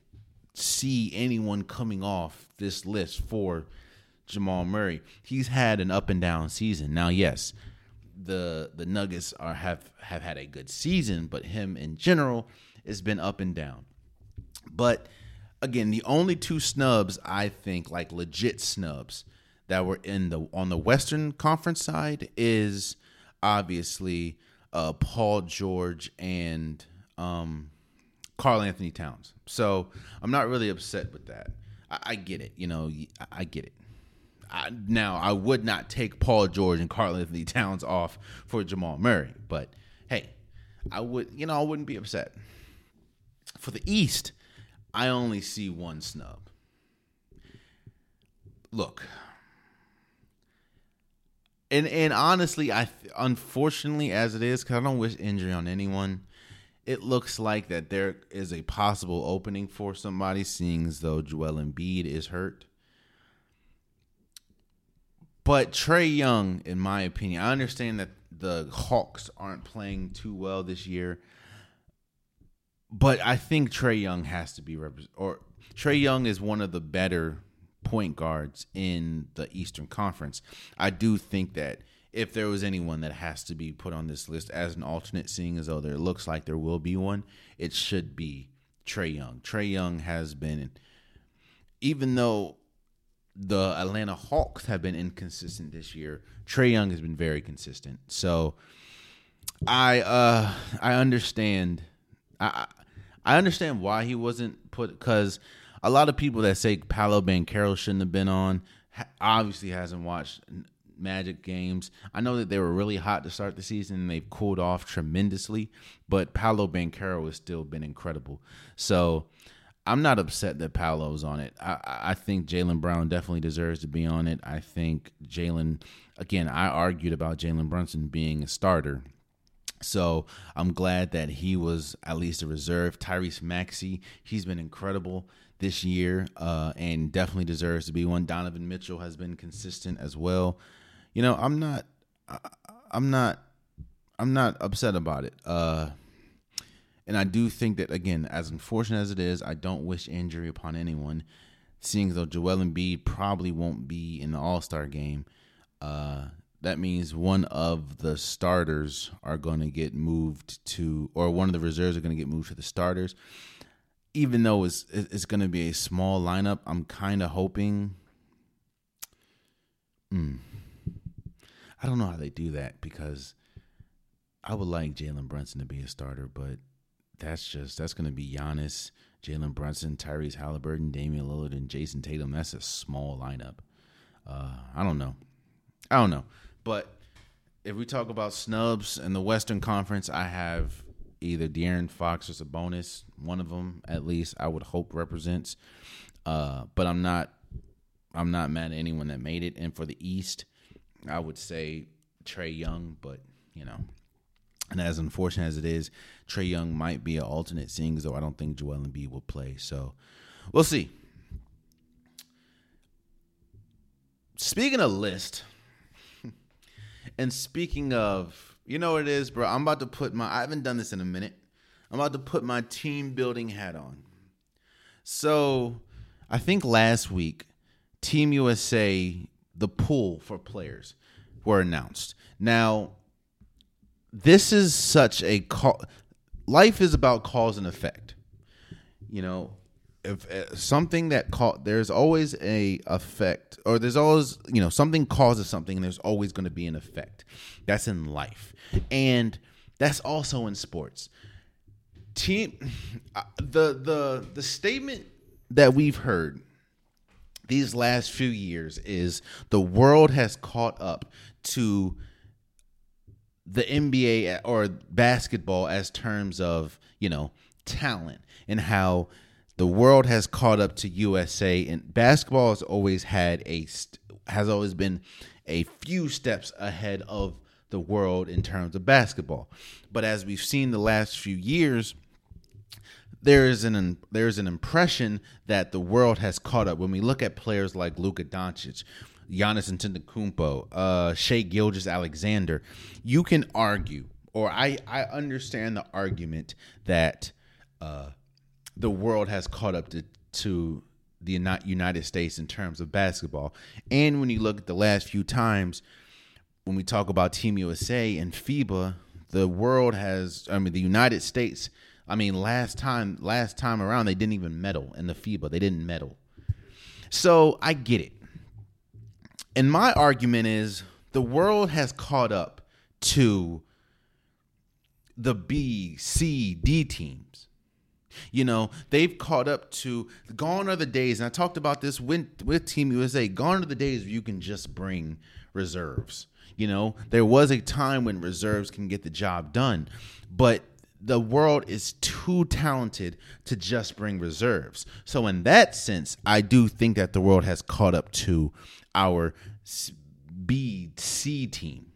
see anyone coming off this list for Jamal Murray. He's had an up and down season. Now, yes, the the Nuggets are have have had a good season, but him in general has been up and down. But again, the only two snubs I think like legit snubs that were in the on the Western Conference side is obviously uh, Paul George and um, Karl-Anthony Towns. So I'm not really upset with that. I, I get it. You know, I, I get it. I, now I would not take Paul George and Karl-Anthony Towns off for Jamal Murray, but hey, I would. You know, I wouldn't be upset. For the East, I only see one snub. Look, and and honestly, I unfortunately as it is, because I don't wish injury on anyone. It looks like that there is a possible opening for somebody, seeing as though Joel Embiid is hurt. But Trae Young, in my opinion, I understand that the Hawks aren't playing too well this year, but I think Trae Young has to be represented. Or Trae Young is one of the better point guards in the Eastern Conference. I do think that if there was anyone that has to be put on this list as an alternate, seeing as though there looks like there will be one, it should be Trae Young. Trae Young has been, even though the Atlanta Hawks have been inconsistent this year, Trae Young has been very consistent. So I uh I understand I I understand why he wasn't put because a lot of people that say Paolo Banchero shouldn't have been on obviously hasn't watched Magic games. I know that they were really hot to start the season and they've cooled off tremendously, but Paolo Banchero has still been incredible. So I'm not upset that Paolo's on it. I, I think Jaylen Brown definitely deserves to be on it. I think Jalen, again, I argued about Jalen Brunson being a starter so I'm glad that he was at least a reserve. Tyrese Maxey, he's been incredible this year uh, and definitely deserves to be one. Donovan Mitchell has been consistent as well. You know, I'm not, I'm not, I'm not upset about it. Uh, and I do think that again, as unfortunate as it is, I don't wish injury upon anyone. Seeing though Joel Embiid probably won't be in the All Star game, uh, that means one of the starters are going to get moved to, or one of the reserves are going to get moved to the starters. Even though it's it's going to be a small lineup, I'm kind of hoping. Hmm, I don't know how they do that because I would like Jalen Brunson to be a starter, but that's just that's going to be Giannis, Jalen Brunson, Tyrese Halliburton, Damian Lillard, and Jayson Tatum. That's a small lineup. Uh, I don't know. I don't know. But if we talk about snubs in the Western Conference, I have either De'Aaron Fox or Sabonis. One of them, at least, I would hope represents. Uh, but I'm not. I'm not mad at anyone that made it. And for the East, I would say Trae Young. But you know, and as unfortunate as it is, Trae Young might be an alternate, seeing as though I don't think Joel Embiid will play. So we'll see. speaking of list, and speaking of, you know what it is, bro? I'm about to put my, I haven't done this in a minute. I'm about to put my team building hat on. So I think last week, Team USA, the pool for players were announced. Now, this is such a call. Life is about cause and effect. You know, if uh, something that caught, there's always a effect, or there's always you know something causes something, and there's always going to be an effect. That's in life, and that's also in sports. Team, uh, the the the statement that we've heard these last few years is the world has caught up to the NBA or basketball as terms of, you know, talent and how the world has caught up to USA and basketball has always had a has always been a few steps ahead of the world in terms of basketball. But as we've seen the last few years, there is an there's an impression that the world has caught up when we look at players like Luka Doncic, Giannis Antetokounmpo, uh, Shai Gilgeous-Alexander. You can argue, or I I understand the argument that uh, the world has caught up to to the United States in terms of basketball, and when you look at the last few times when we talk about Team USA and FIBA, the world has I mean the United States I mean, last time last time around they didn't even medal in the FIBA. They didn't medal. So I get it. And my argument is the world has caught up to the B, C, D teams. You know, they've caught up to gone are the days, and I talked about this with, with Team USA. Gone are the days where you can just bring reserves. You know, there was a time when reserves can get the job done, but the world is too talented to just bring reserves. So in that sense, I do think that the world has caught up to our B C team.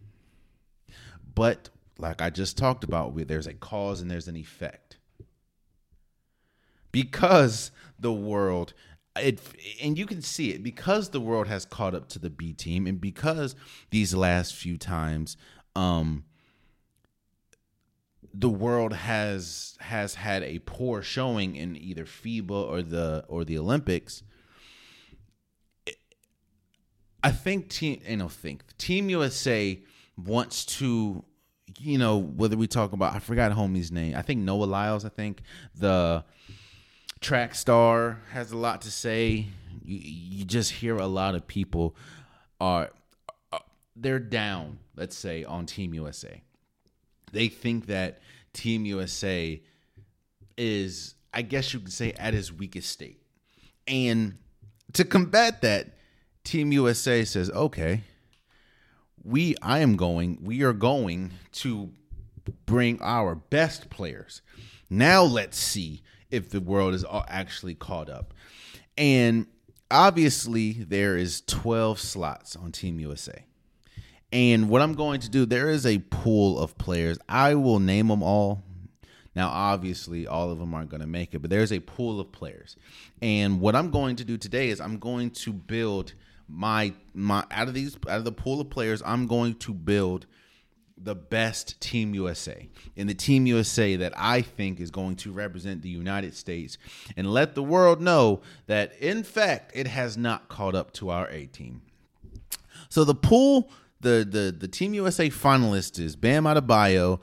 But like I just talked about, there's a cause and there's an effect. Because the world it and you can see it because the world has caught up to the B team and because these last few times um the world has has had a poor showing in either FIBA or the or the Olympics. I think team I don't think Team USA wants to you know whether we talk about I forgot homie's name I think Noah Lyles I think the track star has a lot to say you, you just hear a lot of people are, are they're down let's say on Team USA they think that Team USA is, I guess you could say, at its weakest state. And to combat that, Team USA says, okay, we, I am going, we are going to bring our best players. Now let's see if the world is actually caught up. And obviously, there is 12 slots on Team USA. And what I'm going to do, there is a pool of players. I will name them all. Now, obviously, all of them aren't going to make it, but there's a pool of players. And what I'm going to do today is I'm going to build my my out of these out of the pool of players, I'm going to build the best Team USA and the Team USA that I think is going to represent the United States and let the world know that in fact it has not caught up to our A team. So the pool the the the Team USA finalists is Bam Adebayo,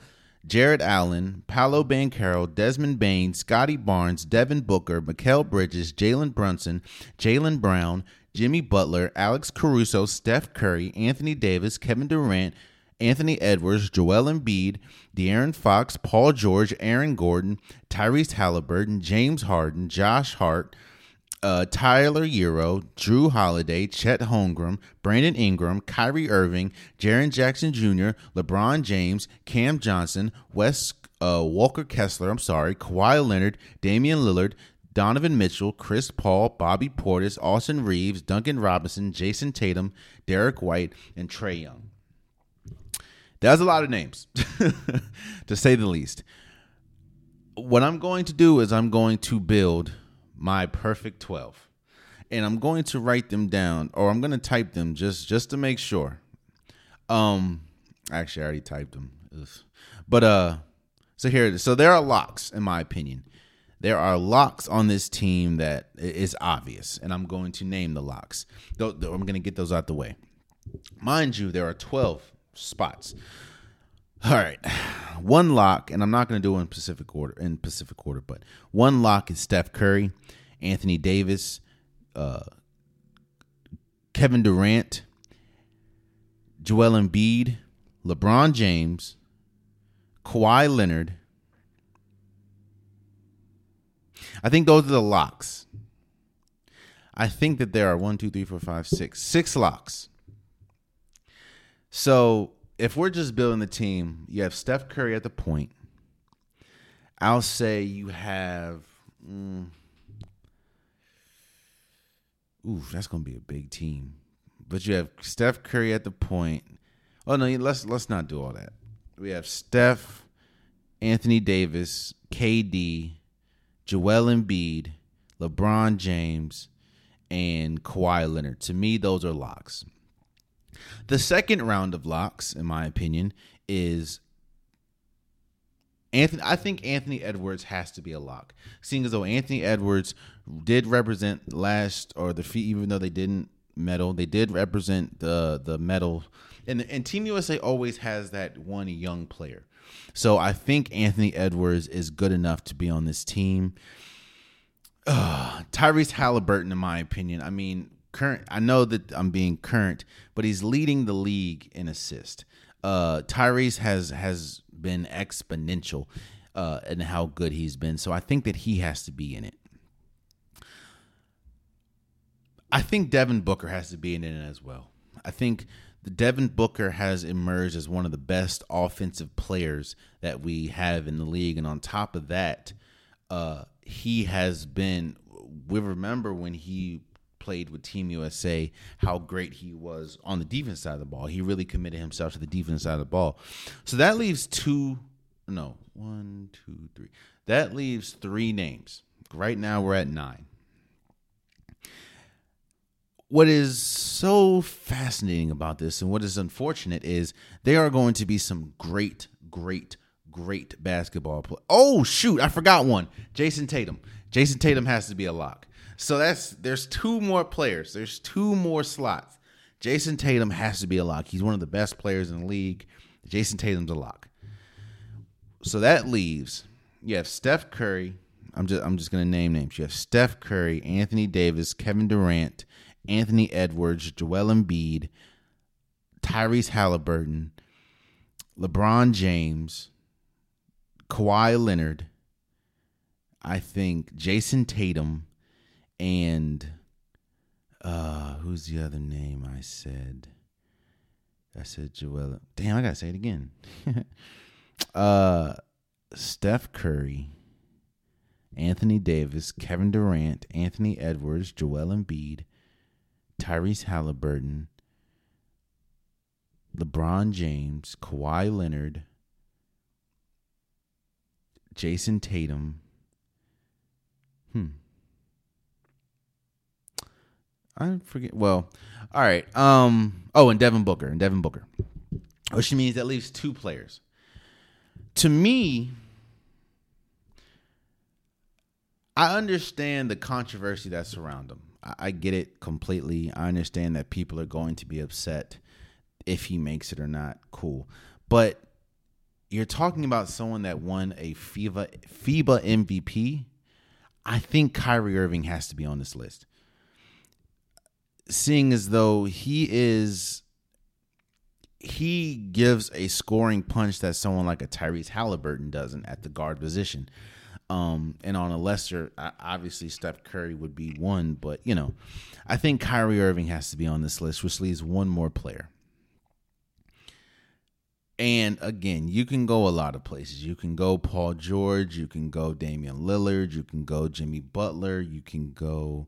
Jarrett Allen, Paolo Banchero, Desmond Bane, Scottie Barnes, Devin Booker, Mikal Bridges, Jalen Brunson, Jaylen Brown, Jimmy Butler, Alex Caruso, Steph Curry, Anthony Davis, Kevin Durant, Anthony Edwards, Joel Embiid, De'Aaron Fox, Paul George, Aaron Gordon, Tyrese Halliburton, James Harden, Josh Hart, uh, Tyler Herro, Jrue Holiday, Chet Holmgren, Brandon Ingram, Kyrie Irving, Jaren Jackson Jr., LeBron James, Cam Johnson, Wes uh, Walker Kessler, I'm sorry, Kawhi Leonard, Damian Lillard, Donovan Mitchell, Chris Paul, Bobby Portis, Austin Reaves, Duncan Robinson, Jayson Tatum, Derrick White, and Trae Young. That's a lot of names, to say the least. What I'm going to do is I'm going to build my perfect 12. and I'm going to write them down, or I'm going to type them just just to make sure. Um, actually, I already typed them, but uh, so here, so there are locks in my opinion. There are locks on this team that is obvious, and I'm going to name the locks. I'm going to get those out the way. Mind you, there are 12 spots. All right. One lock, and I'm not going to do it in Pacific order in Pacific order, but one lock is Steph Curry, Anthony Davis, uh, Kevin Durant, Joel Embiid, LeBron James, Kawhi Leonard. I think those are the locks. I think that there are one, two, three, four, five, six, six locks. So if we're just building the team, you have Steph Curry at the point. I'll say you have. Mm, ooh, that's gonna be a big team. But you have Steph Curry at the point. Oh no, let's let's not do all that. We have Steph, Anthony Davis, KD, Joel Embiid, LeBron James, and Kawhi Leonard. To me, those are locks. The second round of locks, in my opinion, is Anthony. I think Anthony Edwards has to be a lock, seeing as though Anthony Edwards did represent last or the feet, even though they didn't medal, they did represent the the medal. And, and Team USA always has that one young player. So I think Anthony Edwards is good enough to be on this team. Tyrese Halliburton, in my opinion, I mean, current. I know that I'm being current, but he's leading the league in assist. Uh, Tyrese has has been exponential uh, in how good he's been, so I think that he has to be in it. I think Devin Booker has to be in it as well. I think the Devin Booker has emerged as one of the best offensive players that we have in the league, and on top of that, uh, he has been. We remember when he played with Team USA, how great he was on the defense side of the ball. He really committed himself to the defense side of the ball. So that leaves two, no, one, two, three. That leaves three names. Right now we're at nine. What is so fascinating about this and what is unfortunate is there are going to be some great, great, great basketball play. Oh shoot, I forgot one. Jayson Tatum. Jayson Tatum has to be a lock. So that's there's two more players. There's two more slots. Jayson Tatum has to be a lock. He's one of the best players in the league. Jayson Tatum's a lock. So that leaves you have Steph Curry. I'm just I'm just gonna name names. You have Steph Curry, Anthony Davis, Kevin Durant, Anthony Edwards, Joel Embiid, Tyrese Halliburton, LeBron James, Kawhi Leonard. I think Jayson Tatum and uh who's the other name I said? I said Joel. Damn, I gotta say it again. uh Steph Curry, Anthony Davis, Kevin Durant, Anthony Edwards, Joel Embiid, Tyrese Halliburton, LeBron James, Kawhi Leonard, Jayson Tatum. Hmm. I forget. Well, all right. Um. Oh, and Devin Booker and Devin Booker, which means at least two players. To me, I understand the controversy that's around him. I, I get it completely. I understand that people are going to be upset if he makes it or not. Cool, but you're talking about someone that won a FIBA FIBA MVP. I think Kyrie Irving has to be on this list seeing as though he is he gives a scoring punch that someone like a Tyrese Halliburton doesn't at the guard position. Um, and on a lesser, obviously Steph Curry would be one, but you know, I think Kyrie Irving has to be on this list, which leaves one more player. And again, you can go a lot of places. You can go Paul George, you can go Damian Lillard, you can go Jimmy Butler, you can go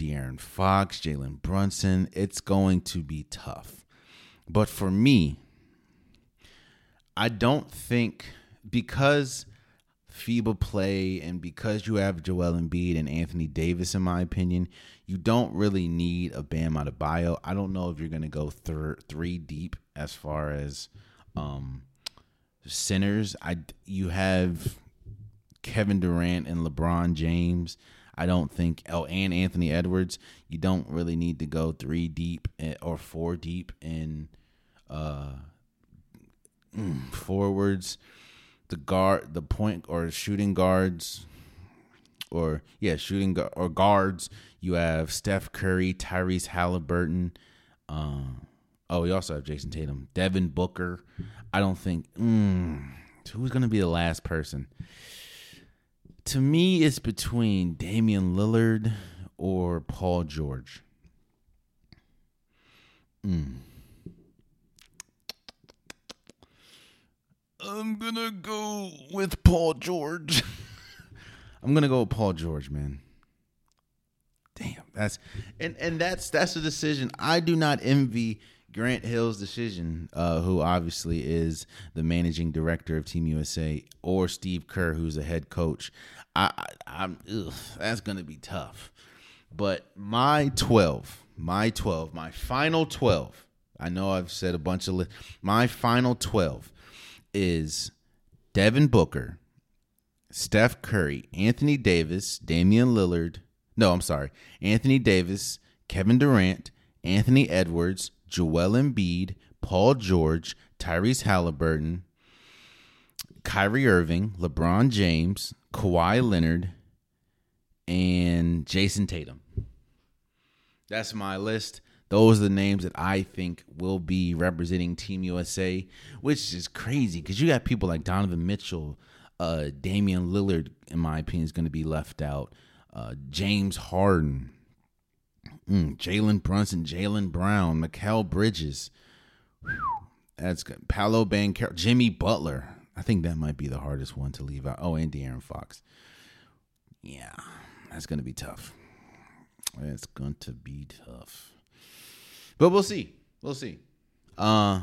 De'Aaron Fox, Jalen Brunson. It's going to be tough. But for me, I don't think because FIBA play, and because you have Joel Embiid and Anthony Davis, in my opinion, you don't really need a Bam Adebayo. I don't know if you're going to go thir- three deep as far as um, centers. I you have Kevin Durant and LeBron James. I don't think oh and Anthony Edwards. You don't really need to go three deep eh, or four deep in uh, mm, forwards the guard, the point or shooting guards, or yeah, shooting gu- or guards. You have Steph Curry, Tyrese Halliburton. Uh, oh, we also have Jayson Tatum, Devin Booker. I don't think mm, who's going to be the last person. To me, it's between Damian Lillard or Paul George. Mm. I'm gonna go with Paul George. I'm gonna go with Paul George, man. Damn, that's and and that's that's a decision. I do not envy Grant Hill's decision, uh, who obviously is the managing director of Team USA, or Steve Kerr, who's the head coach. I, I am that's gonna be tough. But my twelve, my twelve, my final twelve. I know I've said a bunch of li- my final twelve is Devin Booker, Steph Curry, Anthony Davis, Damian Lillard. No, I'm sorry. Anthony Davis, Kevin Durant, Anthony Edwards, Joel Embiid, Paul George, Tyrese Halliburton, Kyrie Irving, LeBron James, Kawhi Leonard, and Jayson Tatum. That's my list. Those are the names that I think will be representing Team USA, which is crazy because you got people like Donovan Mitchell, uh, Damian Lillard, in my opinion, is going to be left out. Uh, James Harden, mm, Jalen Brunson, Jaylen Brown, Mikal Bridges. Whew, that's good. Paolo Banchero, Jimmy Butler. I think that might be the hardest one to leave out. Oh, and De'Aaron Fox. Yeah, that's going to be tough. It's going to be tough. But we'll see. We'll see. Uh,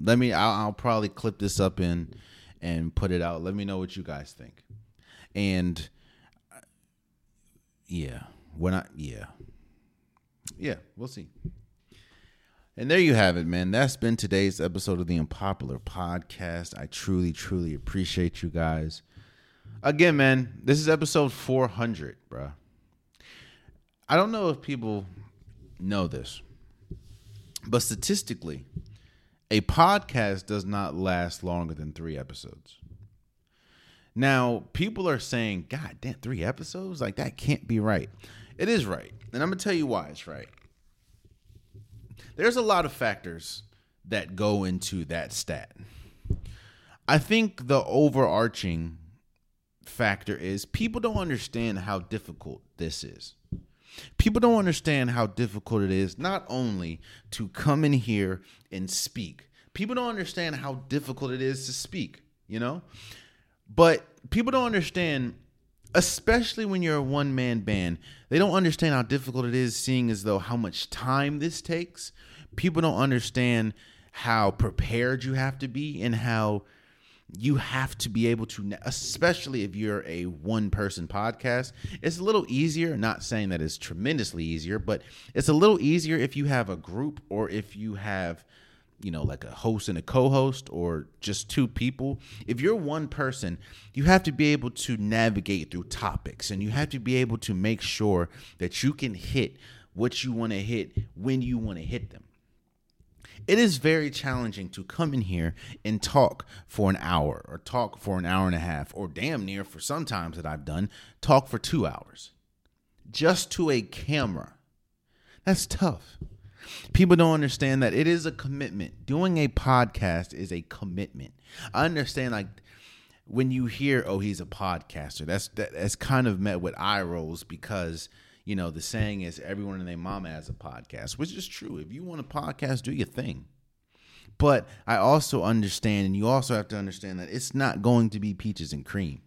let me. I'll, I'll probably clip this up in and put it out. Let me know what you guys think. And uh, yeah, when I yeah, yeah, we'll see. And there you have it, man. That's been today's episode of the Unpopular Podcast. I truly, truly appreciate you guys. Again, man, this is episode 400, bro. I don't know if people know this, but statistically, a podcast does not last longer than three episodes. Now, people are saying, God damn, three episodes? Like, that can't be right. It is right. And I'm going to tell you why it's right. There's a lot of factors that go into that stat. I think the overarching factor is people don't understand how difficult this is. People don't understand how difficult it is not only to come in here and speak. People don't understand how difficult it is to speak, you know? But people don't understand especially when you're a one man band, they don't understand how difficult it is seeing as though how much time this takes. People don't understand how prepared you have to be and how you have to be able to especially if you're a one person podcast it's a little easier not saying that it's tremendously easier but it's a little easier if you have a group or if you have you know like a host and a co-host or just two people if you're one person you have to be able to navigate through topics and you have to be able to make sure that you can hit what you want to hit when you want to hit them it is very challenging to come in here and talk for an hour or talk for an hour and a half or damn near for some times that I've done talk for 2 hours just to a camera. That's tough. People don't understand that it is a commitment. Doing a podcast is a commitment. I understand like when you hear oh he's a podcaster that's that, that's kind of met with eye rolls because you know, the saying is everyone and their mama has a podcast, which is true. If you want a podcast, do your thing. But I also understand, and you also have to understand that it's not going to be peaches and cream.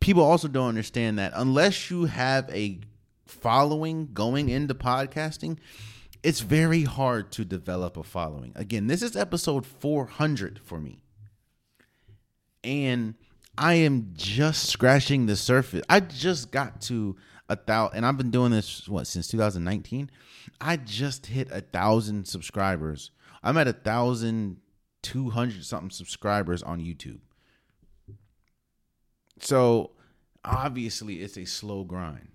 People also don't understand that unless you have a following going into podcasting, it's very hard to develop a following. Again, this is episode 400 for me. And I am just scratching the surface. I just got to a thousand, and I've been doing this what since 2019. I just hit a thousand subscribers. I'm at a thousand two hundred something subscribers on YouTube. So obviously, it's a slow grind.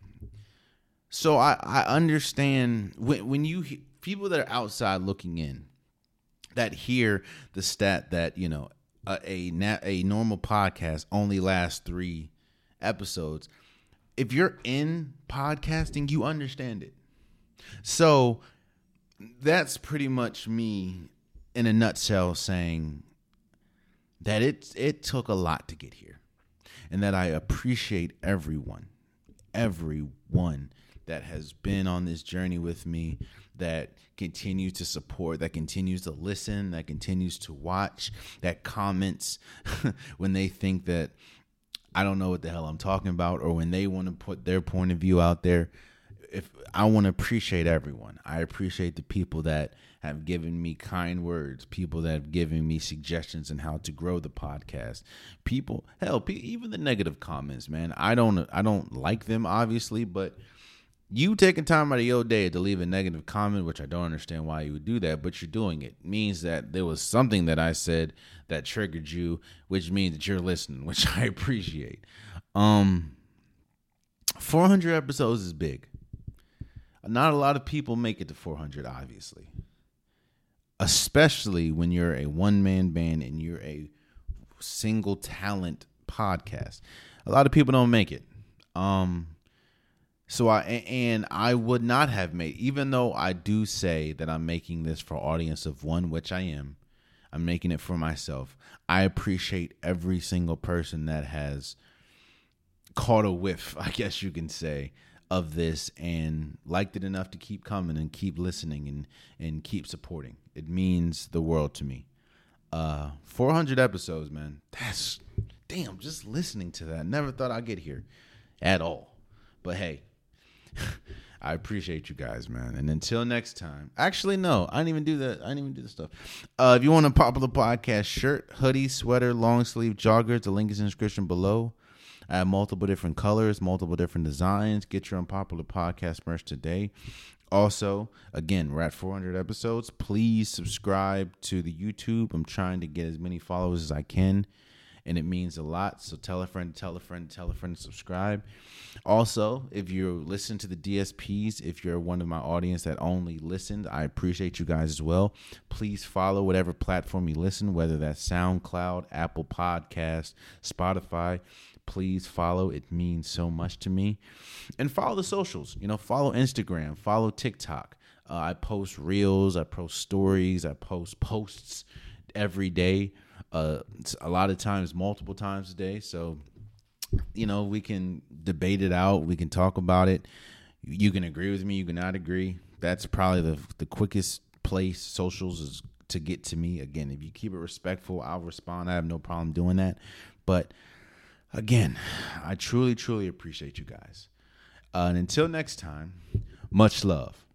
So I I understand when when you people that are outside looking in that hear the stat that you know a a, a normal podcast only lasts three episodes. If you're in podcasting, you understand it. So that's pretty much me in a nutshell saying that it it took a lot to get here and that I appreciate everyone everyone that has been on this journey with me that continues to support that continues to listen that continues to watch that comments when they think that I don't know what the hell I'm talking about or when they want to put their point of view out there if I want to appreciate everyone. I appreciate the people that have given me kind words, people that have given me suggestions on how to grow the podcast. People, hell, even the negative comments, man. I don't I don't like them obviously, but you taking time out of your day to leave a negative comment, which I don't understand why you would do that, but you're doing it, means that there was something that I said that triggered you, which means that you're listening, which I appreciate. Um 400 episodes is big. Not a lot of people make it to 400, obviously. Especially when you're a one man band and you're a single talent podcast. A lot of people don't make it. Um, so I and I would not have made even though I do say that I'm making this for audience of one, which I am. I'm making it for myself. I appreciate every single person that has caught a whiff, I guess you can say, of this and liked it enough to keep coming and keep listening and and keep supporting. It means the world to me. Uh 400 episodes, man. That's damn, just listening to that. Never thought I'd get here at all. But hey, I appreciate you guys, man. And until next time. Actually, no, I didn't even do that. I didn't even do the stuff. Uh, if you want a popular podcast shirt, hoodie, sweater, long sleeve joggers, the link is in the description below. I have multiple different colors, multiple different designs. Get your unpopular podcast merch today. Also, again, we're at 400 episodes. Please subscribe to the YouTube. I'm trying to get as many followers as I can, and it means a lot. So tell a friend, tell a friend, tell a friend subscribe. Also, if you listen to the DSPs, if you're one of my audience that only listened, I appreciate you guys as well. Please follow whatever platform you listen, whether that's SoundCloud, Apple Podcast, Spotify please follow. It means so much to me. And follow the socials. You know, follow Instagram, follow TikTok. Uh, I post reels, I post stories, I post posts every day. Uh, a lot of times, multiple times a day. So, you know, we can debate it out. We can talk about it. You can agree with me. You cannot agree. That's probably the the quickest place socials is to get to me. Again, if you keep it respectful, I'll respond. I have no problem doing that. But again, I truly, truly appreciate you guys. Uh, and until next time, much love.